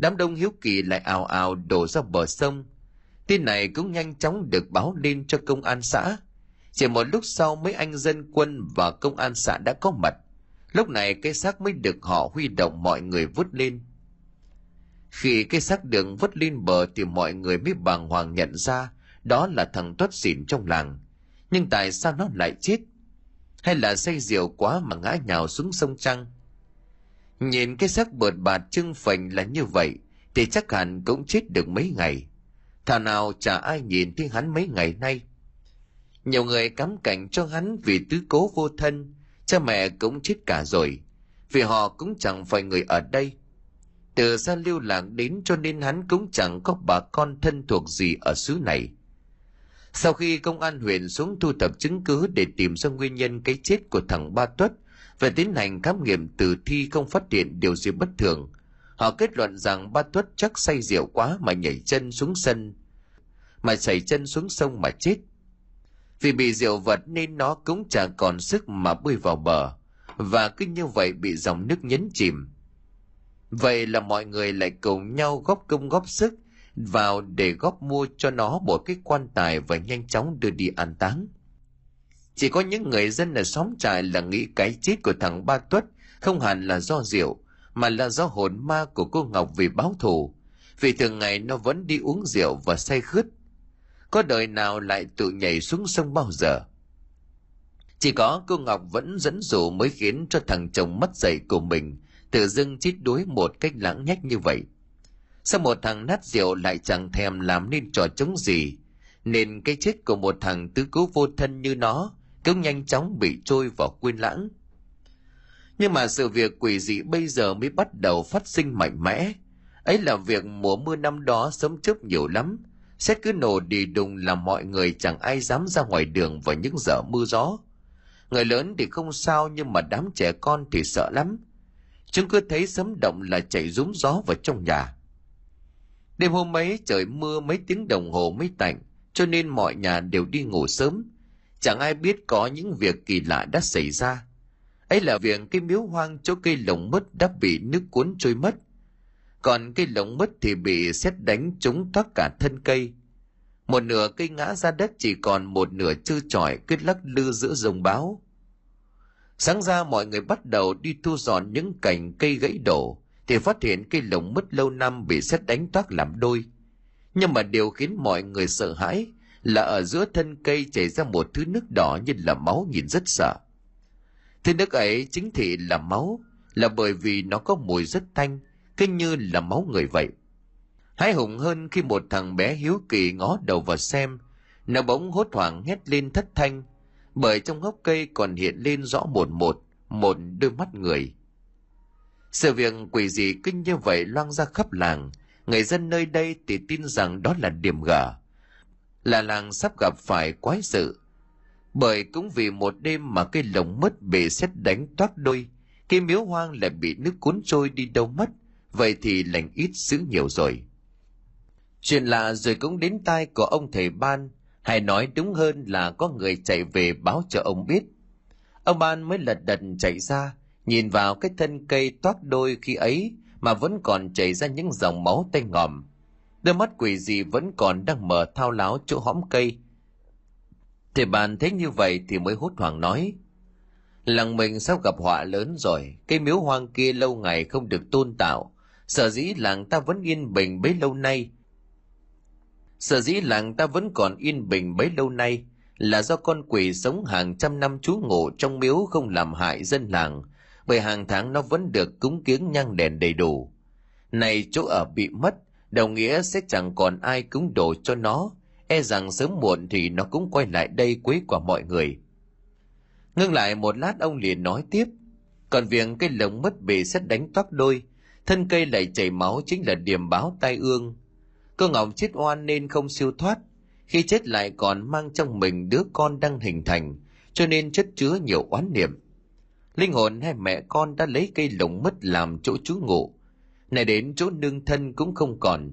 Đám đông hiếu kỳ lại ào ào đổ ra bờ sông. Tin này cũng nhanh chóng được báo lên cho công an xã. Chỉ một lúc sau mấy anh dân quân và công an xã đã có mặt. Lúc này cái xác mới được họ huy động mọi người vút lên. Khi cái xác đường vứt lên bờ thì mọi người mới bàng hoàng nhận ra đó là thằng tuất xỉn trong làng. Nhưng tại sao nó lại chết? Hay là say rượu quá mà ngã nhào xuống sông trăng? Nhìn cái xác bợt bạt trưng phành là như vậy thì chắc hẳn cũng chết được mấy ngày. Thà nào chả ai nhìn thấy hắn mấy ngày nay. Nhiều người cắm cảnh cho hắn vì tứ cố vô thân, cha mẹ cũng chết cả rồi, vì họ cũng chẳng phải người ở đây từ xa lưu lạc đến cho nên hắn cũng chẳng có bà con thân thuộc gì ở xứ này. Sau khi công an huyện xuống thu thập chứng cứ để tìm ra nguyên nhân cái chết của thằng Ba Tuất về tiến hành khám nghiệm tử thi không phát hiện điều gì bất thường, họ kết luận rằng Ba Tuất chắc say rượu quá mà nhảy chân xuống sân, mà chảy chân xuống sông mà chết. Vì bị rượu vật nên nó cũng chẳng còn sức mà bơi vào bờ, và cứ như vậy bị dòng nước nhấn chìm Vậy là mọi người lại cùng nhau góp công góp sức vào để góp mua cho nó một cái quan tài và nhanh chóng đưa đi an táng. Chỉ có những người dân ở xóm trại là nghĩ cái chết của thằng Ba Tuất không hẳn là do rượu, mà là do hồn ma của cô Ngọc vì báo thù. Vì thường ngày nó vẫn đi uống rượu và say khướt. Có đời nào lại tự nhảy xuống sông bao giờ? Chỉ có cô Ngọc vẫn dẫn dụ mới khiến cho thằng chồng mất dạy của mình tự dưng chết đuối một cách lãng nhách như vậy. Sao một thằng nát rượu lại chẳng thèm làm nên trò chống gì, nên cái chết của một thằng tứ cứu vô thân như nó cũng nhanh chóng bị trôi vào quên lãng. Nhưng mà sự việc quỷ dị bây giờ mới bắt đầu phát sinh mạnh mẽ. Ấy là việc mùa mưa năm đó sớm chớp nhiều lắm. Xét cứ nổ đi đùng làm mọi người chẳng ai dám ra ngoài đường vào những giờ mưa gió. Người lớn thì không sao nhưng mà đám trẻ con thì sợ lắm. Chúng cứ thấy sấm động là chạy rúm gió vào trong nhà. Đêm hôm ấy trời mưa mấy tiếng đồng hồ mới tạnh, cho nên mọi nhà đều đi ngủ sớm. Chẳng ai biết có những việc kỳ lạ đã xảy ra. ấy là việc cái miếu hoang chỗ cây lồng mất đã bị nước cuốn trôi mất. Còn cây lồng mất thì bị xét đánh trúng thoát cả thân cây. Một nửa cây ngã ra đất chỉ còn một nửa trơ trọi cứ lắc lư giữa rồng báo. Sáng ra mọi người bắt đầu đi thu dọn những cành cây gãy đổ, thì phát hiện cây lồng mất lâu năm bị xét đánh toác làm đôi. Nhưng mà điều khiến mọi người sợ hãi là ở giữa thân cây chảy ra một thứ nước đỏ như là máu nhìn rất sợ. Thứ nước ấy chính thị là máu, là bởi vì nó có mùi rất thanh, cứ như là máu người vậy. Hái hùng hơn khi một thằng bé hiếu kỳ ngó đầu vào xem, nó bỗng hốt hoảng hét lên thất thanh, bởi trong gốc cây còn hiện lên rõ một một, một đôi mắt người. Sự việc quỷ dị kinh như vậy loang ra khắp làng, người dân nơi đây thì tin rằng đó là điểm gở, là làng sắp gặp phải quái sự. Bởi cũng vì một đêm mà cây lồng mất bị xét đánh toát đôi, cây miếu hoang lại bị nước cuốn trôi đi đâu mất, vậy thì lành ít dữ nhiều rồi. Chuyện lạ rồi cũng đến tai của ông thầy Ban, hay nói đúng hơn là có người chạy về báo cho ông biết. Ông Ban mới lật đật chạy ra, nhìn vào cái thân cây toát đôi khi ấy mà vẫn còn chảy ra những dòng máu tanh ngòm. Đôi mắt quỷ gì vẫn còn đang mở thao láo chỗ hõm cây. Thầy bàn thấy như vậy thì mới hốt hoảng nói. Làng mình sắp gặp họa lớn rồi, cây miếu hoang kia lâu ngày không được tôn tạo. Sở dĩ làng ta vẫn yên bình bấy lâu nay. Sở dĩ làng ta vẫn còn yên bình bấy lâu nay là do con quỷ sống hàng trăm năm trú ngụ trong miếu không làm hại dân làng, bởi hàng tháng nó vẫn được cúng kiếng nhang đèn đầy đủ. Này chỗ ở bị mất, đồng nghĩa sẽ chẳng còn ai cúng đồ cho nó, e rằng sớm muộn thì nó cũng quay lại đây quấy quả mọi người. Ngưng lại một lát ông liền nói tiếp, còn việc cây lồng mất bị xét đánh toác đôi, thân cây lại chảy máu chính là điểm báo tai ương. Cơ Ngọc chết oan nên không siêu thoát, khi chết lại còn mang trong mình đứa con đang hình thành, cho nên chất chứa nhiều oán niệm. Linh hồn hai mẹ con đã lấy cây lồng mất làm chỗ trú ngụ này đến chỗ nương thân cũng không còn.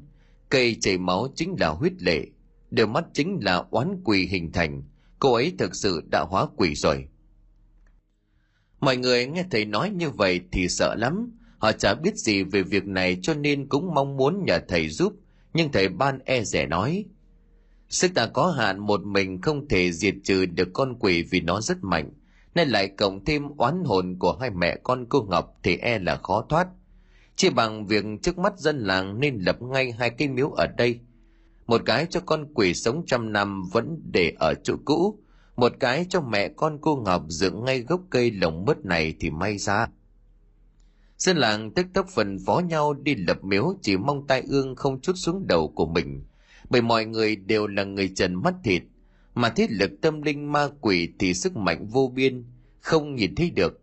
Cây chảy máu chính là huyết lệ, đôi mắt chính là oán quỷ hình thành. Cô ấy thực sự đã hóa quỷ rồi. Mọi người nghe thầy nói như vậy thì sợ lắm. Họ chả biết gì về việc này cho nên cũng mong muốn nhờ thầy giúp. Nhưng thầy ban e rẻ nói, sức ta có hạn một mình không thể diệt trừ được con quỷ vì nó rất mạnh. Nên lại cộng thêm oán hồn của hai mẹ con cô Ngọc thì e là khó thoát. Chỉ bằng việc trước mắt dân làng nên lập ngay hai cây miếu ở đây. Một cái cho con quỷ sống trăm năm vẫn để ở chỗ cũ, một cái cho mẹ con cô Ngọc dựng ngay gốc cây lồng mứt này thì may ra. Dân làng tức tốc phần phó nhau đi lập miếu chỉ mong tai ương không chút xuống đầu của mình, bởi mọi người đều là người trần mắt thịt, mà thiết lực tâm linh ma quỷ thì sức mạnh vô biên không nhìn thấy được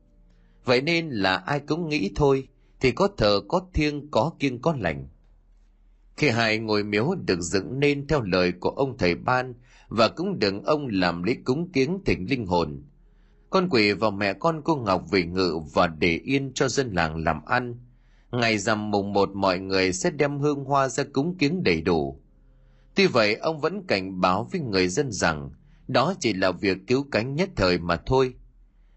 vậy nên là ai cũng nghĩ thôi thì có thờ, có thiêng, có kiêng, có lành. Khi hai ngôi miếu được dựng nên theo lời của ông thầy ban và cũng đừng ông làm lễ cúng kiếng thỉnh linh hồn, con quỷ và mẹ con cô ngọc về ngự và để yên cho dân làng làm ăn. Ngày rằm mùng một, mọi người sẽ đem hương hoa ra cúng kiếng đầy đủ. Tuy vậy, ông vẫn cảnh báo với người dân rằng đó chỉ là việc cứu cánh nhất thời mà thôi.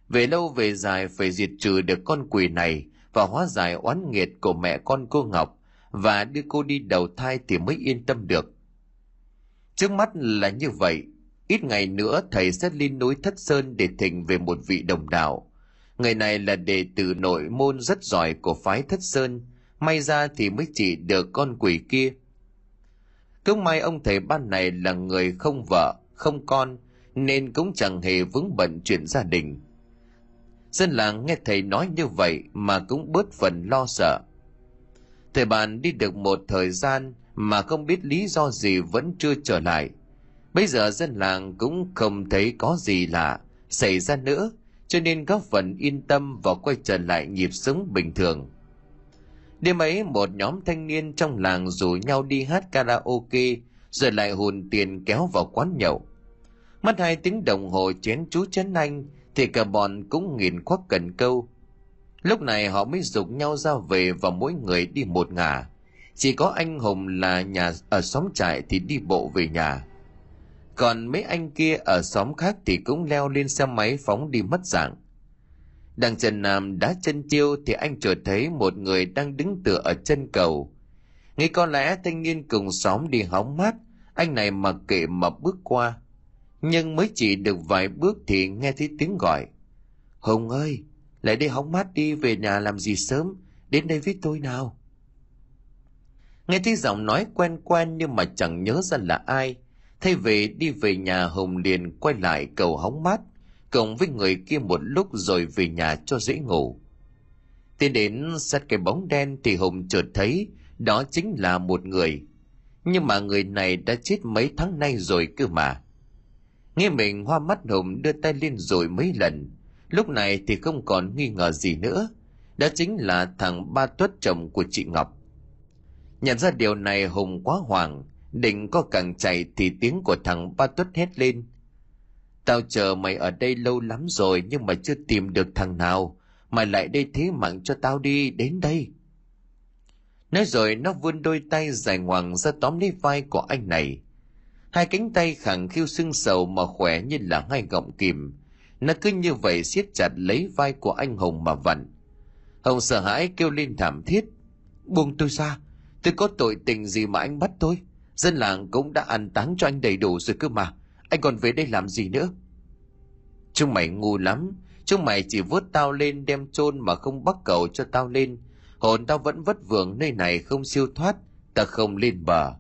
Về lâu về dài phải diệt trừ được con quỷ này và hóa giải oán nghiệt của mẹ con cô Ngọc và đưa cô đi đầu thai thì mới yên tâm được. Trước mắt là như vậy, ít ngày nữa thầy sẽ lên núi Thất Sơn để thỉnh về một vị đồng đạo. Người này là đệ tử nội môn rất giỏi của phái Thất Sơn, may ra thì mới chỉ được con quỷ kia – Cứ may ông thầy ban này là người không vợ, không con, nên cũng chẳng hề vướng bận chuyện gia đình. Dân làng nghe thầy nói như vậy mà cũng bớt phần lo sợ. Thầy bạn đi được một thời gian mà không biết lý do gì vẫn chưa trở lại. Bây giờ dân làng cũng không thấy có gì lạ xảy ra nữa, cho nên góp phần yên tâm và quay trở lại nhịp sống bình thường. Đêm ấy một nhóm thanh niên trong làng rủ nhau đi hát karaoke rồi lại hùn tiền kéo vào quán nhậu. Mất hai tiếng đồng hồ chén chú chén anh thì cả bọn cũng nghìn khoác cần câu. Lúc này họ mới dục nhau ra về và mỗi người đi một ngả. chỉ có anh hùng là nhà ở xóm trại thì đi bộ về nhà còn mấy anh kia ở xóm khác thì cũng leo lên xe máy phóng đi mất dạng đang chân nam đá chân chiêu thì anh chợt thấy một người đang đứng tựa ở chân cầu nghĩ có lẽ thanh niên cùng xóm đi hóng mát, anh này mặc kệ mà bước qua nhưng mới chỉ được vài bước thì nghe thấy tiếng gọi. Hùng ơi, lại đây hóng mát đi về nhà làm gì sớm, đến đây với tôi nào. Nghe thấy giọng nói quen quen nhưng mà chẳng nhớ ra là ai. Thay vì đi về nhà, hùng liền quay lại cầu hóng mát, cùng với người kia một lúc rồi về nhà cho dễ ngủ. Tiến đến sát cái bóng đen thì hùng chợt thấy đó chính là một người. Nhưng mà người này đã chết mấy tháng nay rồi cơ mà nghe mình hoa mắt hùng đưa tay lên rồi mấy lần. Lúc này thì không còn nghi ngờ gì nữa. Đó chính là thằng ba tuất chồng của chị ngọc. Nhận ra điều này hùng quá hoảng, định có càng chạy thì tiếng của thằng ba tuất hét lên. Tao chờ mày ở đây lâu lắm rồi nhưng mà chưa tìm được thằng nào, mày lại đây thế mạng cho tao đi, đến đây. Nói rồi nó vươn đôi tay dài ngoằng ra tóm lấy vai của anh này hai cánh tay khẳng khiu sưng sầu mà khỏe như là hai gọng kìm. Nó cứ như vậy siết chặt lấy vai của anh hùng mà vặn. Hồng sợ hãi kêu lên thảm thiết. Buông tôi ra, tôi có tội tình gì mà anh bắt tôi? Dân làng cũng đã ăn táng cho anh đầy đủ rồi cơ mà. Anh còn về đây làm gì nữa? Chúng mày ngu lắm. Chúng mày chỉ vớt tao lên đem chôn mà không bắt cầu cho tao lên. Hồn tao vẫn vất vưởng, nơi này không siêu thoát, ta không lên bờ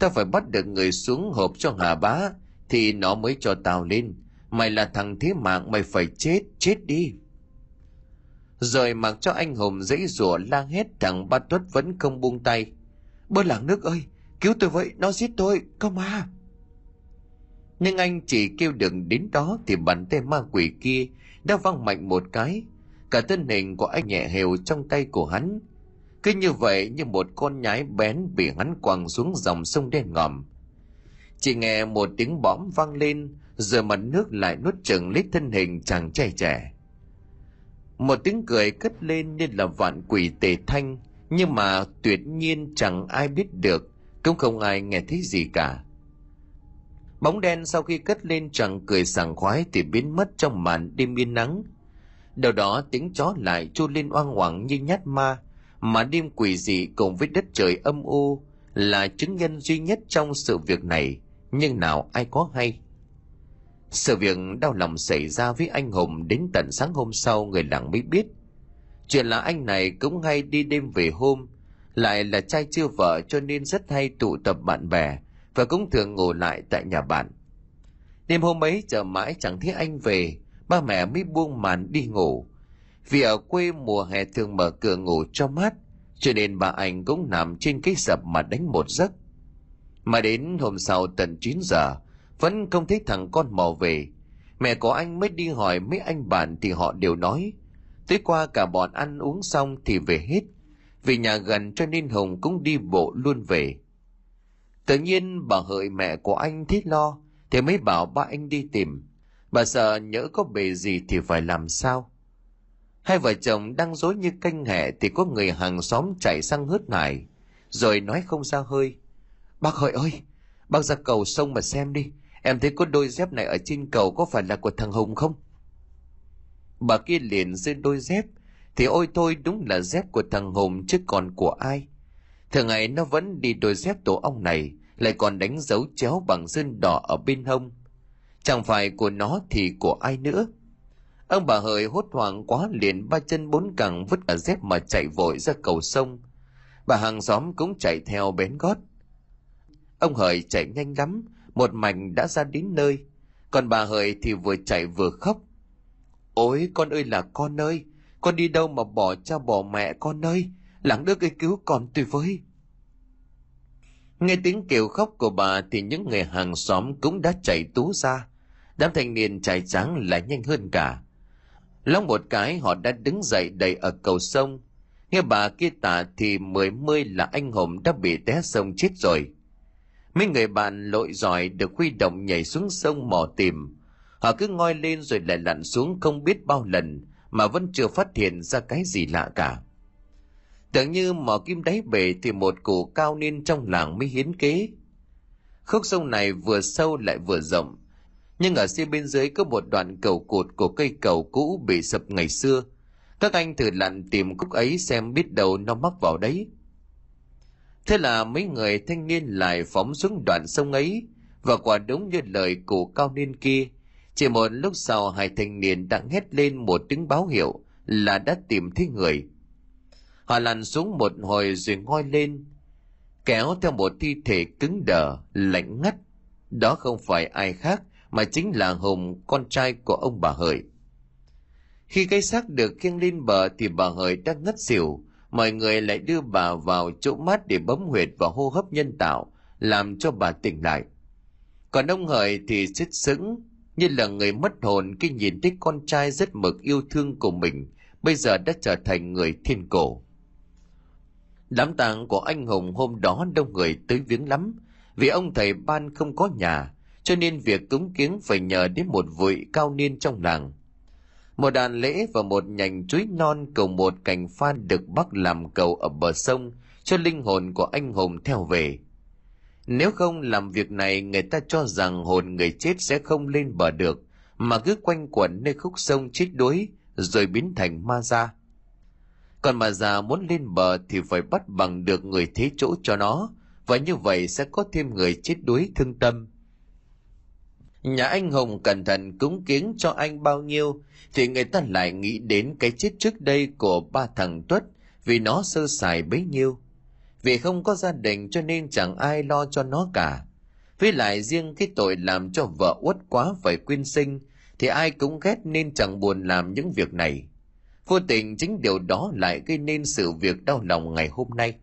ta phải bắt được người xuống hộp cho hà bá, thì nó mới cho tao lên. Mày là thằng thế mạng, mày phải chết chết đi. Rồi mặc cho anh hùng dãy rủa la hét thằng ba tuất vẫn không buông tay. Bơ làng nước ơi, cứu tôi với nó giết tôi có ma à. nhưng anh chỉ kêu đừng đến đó thì bàn tay ma quỷ kia đã văng mạnh một cái. Cả thân hình của anh nhẹ hều trong tay của hắn cứ như vậy như một con nhái bén bị hắn quăng xuống dòng sông đen ngòm. Chỉ nghe một tiếng bõm vang lên rồi mặt nước lại nuốt chừng lít thân hình chàng trai trẻ. Một tiếng cười cất lên như là vạn quỷ tề thanh, nhưng mà tuyệt nhiên chẳng ai biết được, cũng không ai nghe thấy gì cả. Bóng đen sau khi cất lên chẳng cười sảng khoái thì biến mất trong màn đêm yên nắng. Đầu đó tiếng chó lại chu lên oang oảng như nhát ma mà đêm quỷ dị cùng với đất trời âm u là chứng nhân duy nhất trong sự việc này. Nhưng nào ai có hay? Sự việc đau lòng xảy ra với anh hùng đến tận sáng hôm sau người làng mới biết. Chuyện là anh này cũng hay đi đêm về hôm, lại là trai chưa vợ cho nên rất hay tụ tập bạn bè và cũng thường ngủ lại tại nhà bạn. Đêm hôm ấy chờ mãi chẳng thấy anh về, ba mẹ mới buông màn đi ngủ vì ở quê mùa hè thường mở cửa ngủ cho mát, cho nên bà anh cũng nằm trên cái sập mà đánh một giấc. Mà đến hôm sau tận 9 giờ, vẫn không thấy thằng con mò về. Mẹ của anh mới đi hỏi mấy anh bạn thì họ đều nói tới qua cả bọn ăn uống xong thì về hết vì nhà gần cho nên hùng cũng đi bộ luôn về. Tự nhiên bà hợi mẹ của anh thấy lo thì mới bảo ba anh đi tìm. Bà sợ nhỡ có bề gì thì phải làm sao hai vợ chồng đang dối như canh hẹ thì có người hàng xóm chạy sang hớt nải, rồi nói không ra hơi. Bác hợi ơi, bác ra cầu sông mà xem đi, em thấy có đôi dép này ở trên cầu có phải là của thằng hùng không? Bà kia liền rơi đôi dép, thì ôi thôi đúng là dép của thằng hùng chứ còn của ai. Thường ngày nó vẫn đi đôi dép tổ ong này, lại còn đánh dấu chéo bằng sơn đỏ ở bên hông. Chẳng phải của nó thì của ai nữa ông bà hời hốt hoảng quá liền ba chân bốn cẳng vứt cả dép mà chạy vội ra cầu sông. Bà hàng xóm cũng chạy theo bén gót. Ông hời chạy nhanh lắm, một mảnh đã ra đến nơi. Còn bà hời thì vừa chạy vừa khóc. Ôi, con ơi là con ơi, con đi đâu mà bỏ cha bỏ mẹ con ơi lãng đức ơi cứu con tôi với. Nghe tiếng kêu khóc của bà thì những người hàng xóm cũng đã chạy tú ra. Đám thanh niên chạy trắng lại nhanh hơn cả lóng một cái họ đã đứng dậy đầy ở cầu sông. Nghe bà kia tả thì mười mươi là anh hùng đã bị té sông chết rồi. Mấy người bạn lội giỏi được huy động nhảy xuống sông mò tìm. Họ cứ ngoi lên rồi lại lặn xuống không biết bao lần mà vẫn chưa phát hiện ra cái gì lạ cả. Tưởng như mò kim đáy bể thì một cụ cao niên trong làng mới hiến kế. Khúc sông này vừa sâu lại vừa rộng, nhưng ở phía bên dưới có một đoạn cầu cột của cây cầu cũ bị sập ngày xưa. Các anh thử lặn tìm khúc ấy xem biết đâu nó mắc vào đấy. Thế là mấy người thanh niên lại phóng xuống đoạn sông ấy, và quả đúng như lời cụ cao niên kia. Chỉ một lúc sau hai thanh niên đã hét lên một tiếng báo hiệu là đã tìm thấy người. Họ lặn xuống một hồi rồi ngoi lên, kéo theo một thi thể cứng đờ, lạnh ngắt. Đó không phải ai khác mà chính là Hùng, con trai của ông bà Hợi. Khi cái xác được khiêng lên bờ thì bà Hợi đã ngất xỉu, mọi người lại đưa bà vào chỗ mát để bấm huyệt và hô hấp nhân tạo, làm cho bà tỉnh lại. Còn ông Hợi thì xích sững, như là người mất hồn khi nhìn thấy con trai rất mực yêu thương của mình, bây giờ đã trở thành người thiên cổ. Đám tang của anh Hùng hôm đó đông người tới viếng lắm, vì ông thầy ban không có nhà, cho nên việc cúng kiến phải nhờ đến một vị cao niên trong làng. Một đàn lễ và một nhành chuối non cầu một cành phan được bắc làm cầu ở bờ sông cho linh hồn của anh Hùng theo về. Nếu không làm việc này người ta cho rằng hồn người chết sẽ không lên bờ được, mà cứ quanh quẩn nơi khúc sông chết đuối rồi biến thành ma ra. Còn mà già muốn lên bờ thì phải bắt bằng được người thế chỗ cho nó, và như vậy sẽ có thêm người chết đuối thương tâm. Nhà anh Hùng cẩn thận cúng kiến cho anh bao nhiêu, thì người ta lại nghĩ đến cái chết trước đây của ba thằng Tuất, vì nó sơ sài bấy nhiêu. Vì không có gia đình cho nên chẳng ai lo cho nó cả. Với lại riêng cái tội làm cho vợ uất quá phải quyên sinh, thì ai cũng ghét nên chẳng buồn làm những việc này. Vô tình chính điều đó lại gây nên sự việc đau lòng ngày hôm nay.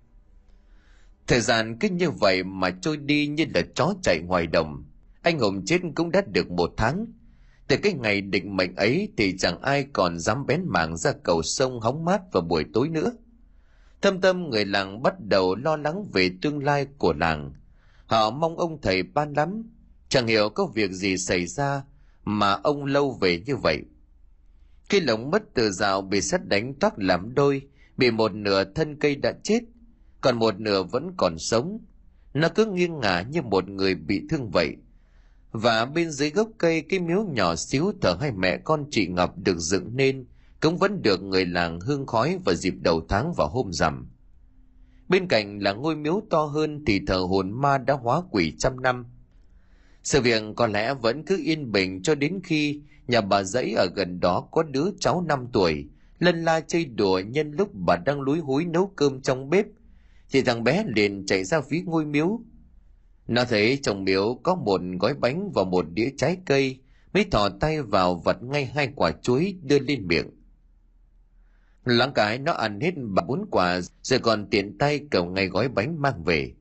Thời gian cứ như vậy mà trôi đi như là chó chạy ngoài đồng. Anh Hùng chết cũng đã được một tháng. Từ cái ngày định mệnh ấy thì chẳng ai còn dám bén mảng ra cầu sông hóng mát vào buổi tối nữa. Thâm tâm người làng bắt đầu lo lắng về tương lai của làng. Họ mong ông thầy ban lắm, chẳng hiểu có việc gì xảy ra mà ông lâu về như vậy. Khi lồng mất từ rào bị sắt đánh toác làm đôi, bị một nửa thân cây đã chết, còn một nửa vẫn còn sống. Nó cứ nghiêng ngả như một người bị thương vậy. Và bên dưới gốc cây cái miếu nhỏ xíu thờ hai mẹ con chị Ngọc được dựng nên, cũng vẫn được người làng hương khói vào dịp đầu tháng và hôm rằm. Bên cạnh là ngôi miếu to hơn thì thờ hồn ma đã hóa quỷ trăm năm. Sự việc có lẽ vẫn cứ yên bình cho đến khi nhà bà dãy ở gần đó có đứa cháu 5 tuổi, lân la chơi đùa nhân lúc bà đang lúi húi nấu cơm trong bếp. Thì thằng bé liền chạy ra phía ngôi miếu. Nó thấy trong miếu có một gói bánh và một đĩa trái cây, mới thò tay vào vật ngay hai quả chuối đưa lên miệng. Lắng cái nó ăn hết ba bốn quả rồi còn tiện tay cầm ngay gói bánh mang về.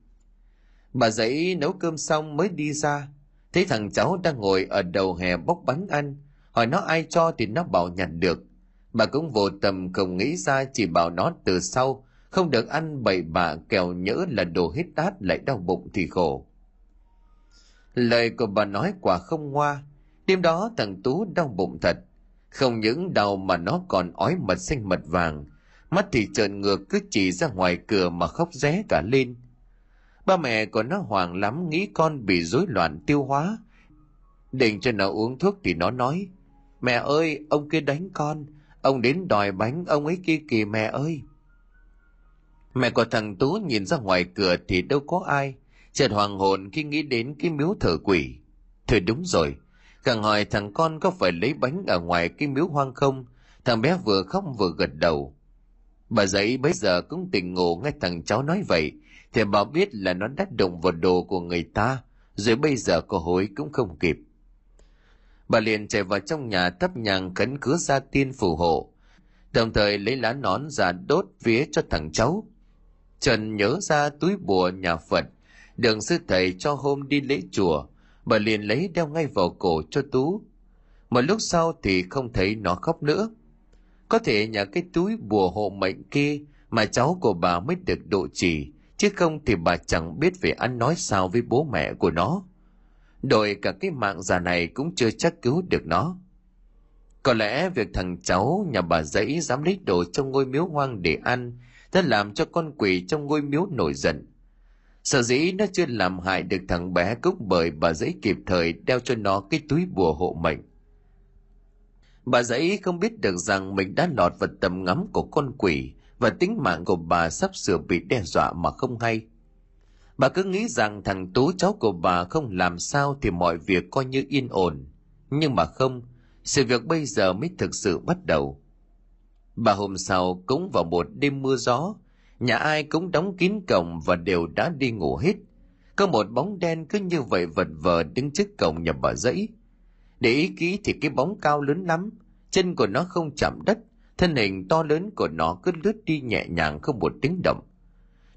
Bà dãy nấu cơm xong mới đi ra, thấy thằng cháu đang ngồi ở đầu hè bóc bánh ăn, hỏi nó ai cho thì nó bảo nhặt được. Bà cũng vô tầm không nghĩ ra chỉ bảo nó từ sau, không được ăn bậy bạ kèo nhỡ là đồ hết đát lại đau bụng thì khổ. Lời của bà nói quả không ngoa, đêm đó thằng Tú đau bụng thật, không những đau mà nó còn ói mật xanh mật vàng, mắt thì trợn ngược cứ chỉ ra ngoài cửa mà khóc ré cả lên. Ba mẹ của nó hoảng lắm nghĩ con bị rối loạn tiêu hóa. Định cho nó uống thuốc thì nó nói, Mẹ ơi, ông kia đánh con, ông đến đòi bánh, ông ấy kia kìa mẹ ơi. Mẹ của thằng Tú nhìn ra ngoài cửa thì đâu có ai, chợt hoàng hồn khi nghĩ đến cái miếu thờ quỷ. Thôi đúng rồi, Càng hỏi thằng con có phải lấy bánh ở ngoài cái miếu hoang không, thằng bé vừa khóc vừa gật đầu. Bà giấy bây giờ cũng tỉnh ngộ nghe thằng cháu nói vậy, thì bà biết là nó đắt đụng vào đồ của người ta, rồi bây giờ có hối cũng không kịp. Bà liền chạy vào trong nhà thắp nhang khấn cứa ra tiên phù hộ, đồng thời lấy lá nón ra đốt vía cho thằng cháu. Trần nhớ ra túi bùa nhà Phật, đường sư thầy cho hôm đi lễ chùa, bà liền lấy đeo ngay vào cổ cho tú. Một lúc sau thì không thấy nó khóc nữa. Có thể nhờ cái túi bùa hộ mệnh kia mà cháu của bà mới được độ trì chứ không thì bà chẳng biết về ăn nói sao với bố mẹ của nó. Đổi cả cái mạng già này cũng chưa chắc cứu được nó. Có lẽ việc thằng cháu nhà bà dãy dám lấy đồ trong ngôi miếu hoang để ăn đã làm cho con quỷ trong ngôi miếu nổi giận. Sở dĩ nó chưa làm hại được thằng bé cũng bởi bà giấy kịp thời đeo cho nó cái túi bùa hộ mệnh. Bà giấy không biết được rằng mình đã lọt vào tầm ngắm của con quỷ và tính mạng của bà sắp sửa bị đe dọa mà không hay. Bà cứ nghĩ rằng thằng Tú cháu của bà không làm sao thì mọi việc coi như yên ổn. Nhưng mà không, sự việc bây giờ mới thực sự bắt đầu. Bà hôm sau cũng vào một đêm mưa gió, nhà ai cũng đóng kín cổng và đều đã đi ngủ hết. Có một bóng đen cứ như vậy vật vờ đứng trước cổng nhà bà dãy. Để ý kỹ thì cái bóng cao lớn lắm, chân của nó không chạm đất, thân hình to lớn của nó cứ lướt đi nhẹ nhàng không một tiếng động.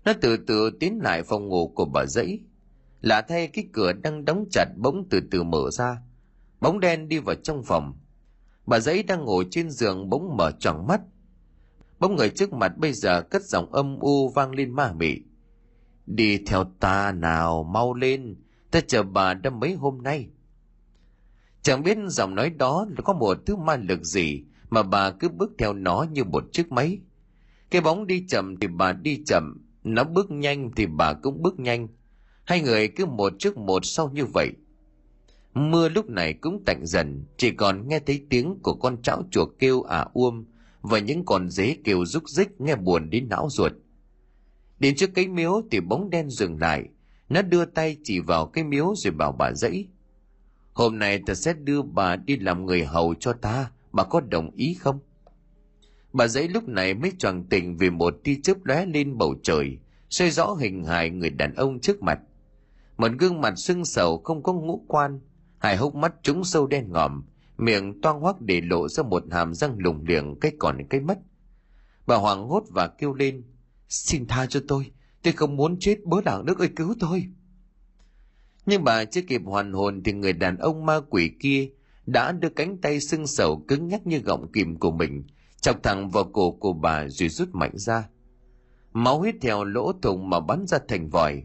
Nó từ từ tiến lại phòng ngủ của bà dãy. Lạ thay cái cửa đang đóng chặt bỗng từ từ mở ra. Bóng đen đi vào trong phòng. Bà dãy đang ngồi trên giường bỗng mở tròn mắt. Bóng người trước mặt bây giờ cất giọng âm u vang lên ma mị. Đi theo ta nào, mau lên, ta chờ bà đã mấy hôm nay. Chẳng biết giọng nói đó có một thứ ma lực gì mà bà cứ bước theo nó như một chiếc máy. Cái bóng đi chậm thì bà đi chậm, nó bước nhanh thì bà cũng bước nhanh. Hai người cứ một trước một sau như vậy. Mưa lúc này cũng tạnh dần, chỉ còn nghe thấy tiếng của con cháu chuột kêu ả uôm và những con dế kêu rúc rích nghe buồn đến não ruột. Đến trước cái miếu thì bóng đen dừng lại, nó đưa tay chỉ vào cái miếu rồi bảo bà dãy. Hôm nay ta sẽ đưa bà đi làm người hầu cho ta, bà có đồng ý không? Bà dãy lúc này mới choàng tỉnh vì một tia chớp lóe lên bầu trời, xoay rõ hình hài người đàn ông trước mặt. Một gương mặt sưng sầu không có ngũ quan, hai hốc mắt trúng sâu đen ngòm, miệng toang hoác để lộ ra một hàm răng lủng liềng cái còn cái mất. Bà hoảng hốt và kêu lên, xin tha cho tôi, tôi không muốn chết bớ đảng nước ơi cứu tôi. Nhưng bà chưa kịp hoàn hồn thì người đàn ông ma quỷ kia đã đưa cánh tay sưng sầu cứng nhắc như gọng kìm của mình, chọc thẳng vào cổ của bà rồi rút mạnh ra. Máu huyết theo lỗ thủng mà bắn ra thành vòi.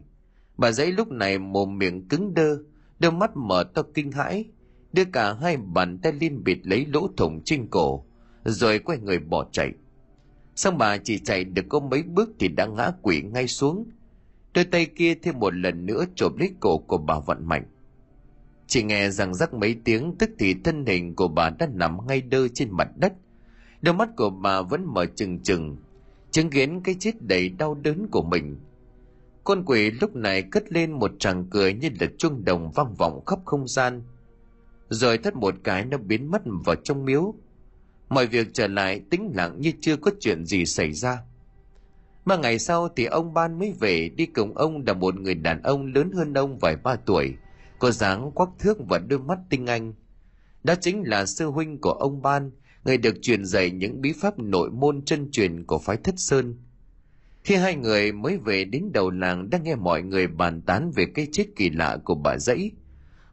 Bà dãy lúc này mồm miệng cứng đơ, đôi mắt mở to kinh hãi, đưa cả hai bàn tay liên bịt lấy lỗ thủng trên cổ, rồi quay người bỏ chạy. Xong bà chỉ chạy được có mấy bước thì đã ngã quỷ ngay xuống. Đôi tay kia thêm một lần nữa chộp lấy cổ của bà vận mạnh. Chỉ nghe rằng rắc mấy tiếng tức thì thân hình của bà đã nằm ngay đơ trên mặt đất. Đôi mắt của bà vẫn mở trừng trừng, chứng kiến cái chết đầy đau đớn của mình. Con quỷ lúc này cất lên một tràng cười như là chuông đồng vang vọng khắp không gian. Rồi thất một cái nó biến mất vào trong miếu. Mọi việc trở lại tĩnh lặng như chưa có chuyện gì xảy ra. Mà ngày sau thì ông Ban mới về đi cùng ông là một người đàn ông lớn hơn ông vài ba tuổi, có dáng quắc thước và đôi mắt tinh anh. Đó chính là sư huynh của ông Ban, người được truyền dạy những bí pháp nội môn chân truyền của phái Thất Sơn. Khi hai người mới về đến đầu làng đang nghe mọi người bàn tán về cái chết kỳ lạ của bà dãy.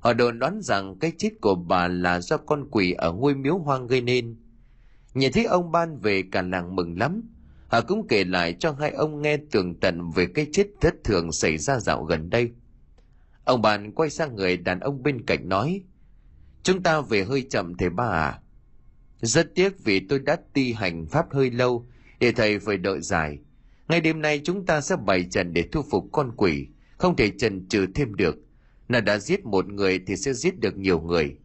Họ đồn đoán rằng cái chết của bà là do con quỷ ở ngôi miếu hoang gây nên. Nhìn thấy ông Ban về cả làng mừng lắm. Họ cũng kể lại cho hai ông nghe tường tận về cái chết thất thường xảy ra dạo gần đây. Ông Ban quay sang người đàn ông bên cạnh nói, Chúng ta về hơi chậm thầy ba à? Rất tiếc vì tôi đã ti hành pháp hơi lâu, để thầy phải đợi dài. Ngay đêm nay chúng ta sẽ bày trận để thu phục con quỷ, không thể trần trừ thêm được. Là đã giết một người thì sẽ giết được nhiều người.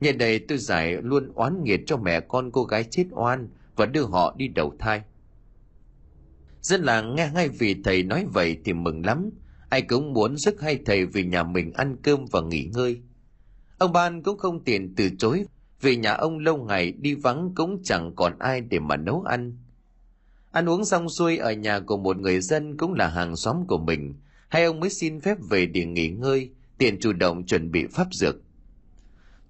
Nhân đây tôi giải luôn oán nghiệt cho mẹ con cô gái chết oan và đưa họ đi đầu thai. Dân làng nghe ngay vì thầy nói vậy thì mừng lắm. Ai cũng muốn rước hai thầy về nhà mình ăn cơm và nghỉ ngơi. Ông Ban cũng không tiện từ chối vì nhà ông lâu ngày đi vắng cũng chẳng còn ai để mà nấu ăn. Ăn uống xong xuôi ở nhà của một người dân cũng là hàng xóm của mình, hai ông mới xin phép về để nghỉ ngơi, tiện chủ động chuẩn bị pháp dược.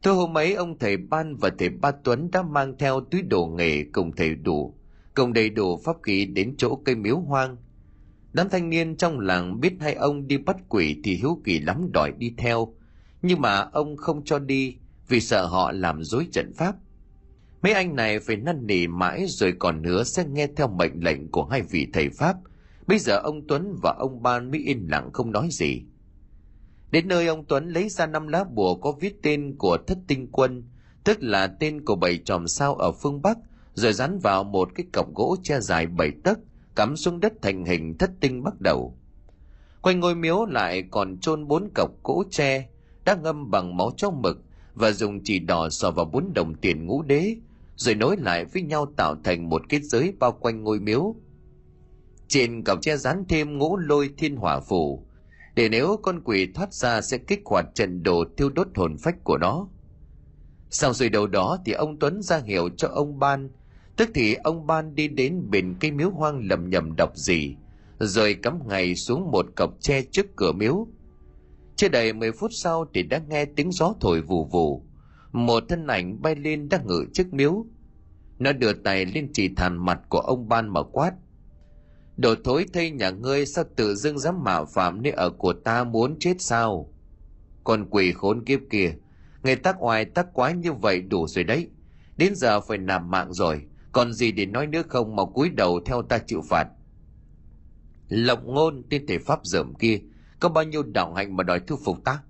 Tối hôm ấy ông thầy Ban và thầy Ba Tuấn đã mang theo túi đồ nghề cùng thầy đủ, cùng đầy đủ pháp khí đến chỗ cây miếu hoang. Đám thanh niên trong làng biết hai ông đi bắt quỷ thì hiếu kỳ lắm đòi đi theo, nhưng mà ông không cho đi vì sợ họ làm dối trận pháp. Mấy anh này phải năn nỉ mãi rồi còn nữa sẽ nghe theo mệnh lệnh của hai vị thầy Pháp. Bây giờ ông Tuấn và ông Ban mới yên lặng không nói gì. Đến nơi ông Tuấn lấy ra năm lá bùa có viết tên của thất tinh quân, tức là tên của bảy chòm sao ở phương Bắc, rồi dán vào một cái cọc gỗ che dài bảy tấc, cắm xuống đất thành hình thất tinh bắt đầu quanh ngôi miếu lại còn chôn bốn cọc gỗ tre đã ngâm bằng máu chó mực và dùng chỉ đỏ sò vào bốn đồng tiền ngũ đế rồi nối lại với nhau tạo thành một kết giới bao quanh ngôi miếu trên cọc che dán thêm ngũ lôi thiên hỏa phủ để nếu con quỷ thoát ra sẽ kích hoạt trận đồ tiêu đốt hồn phách của nó. Sau rồi đầu đó thì ông tuấn ra hiệu cho ông ban. Tức thì ông ban đi đến bên cây miếu hoang lầm nhầm đọc gì, rồi cắm ngày xuống một cọc tre trước cửa miếu. Chưa đầy 10 phút sau thì đã nghe tiếng gió thổi vù vù. Một thân ảnh bay lên đang ngự trước miếu. Nó đưa tay lên chỉ thàn mặt của ông ban mà quát đồ thối thây nhà ngươi sao tự dưng dám mạo phạm nơi ở của ta muốn chết sao? Con quỷ khốn kiếp kia, người tác oai tác quái như vậy đủ rồi đấy. Đến giờ phải nằm mạng rồi, còn gì để nói nữa không mà cúi đầu theo ta chịu phạt. Lộc ngôn tên thể pháp dởm kia, có bao nhiêu đạo hạnh mà đòi thu phục ta?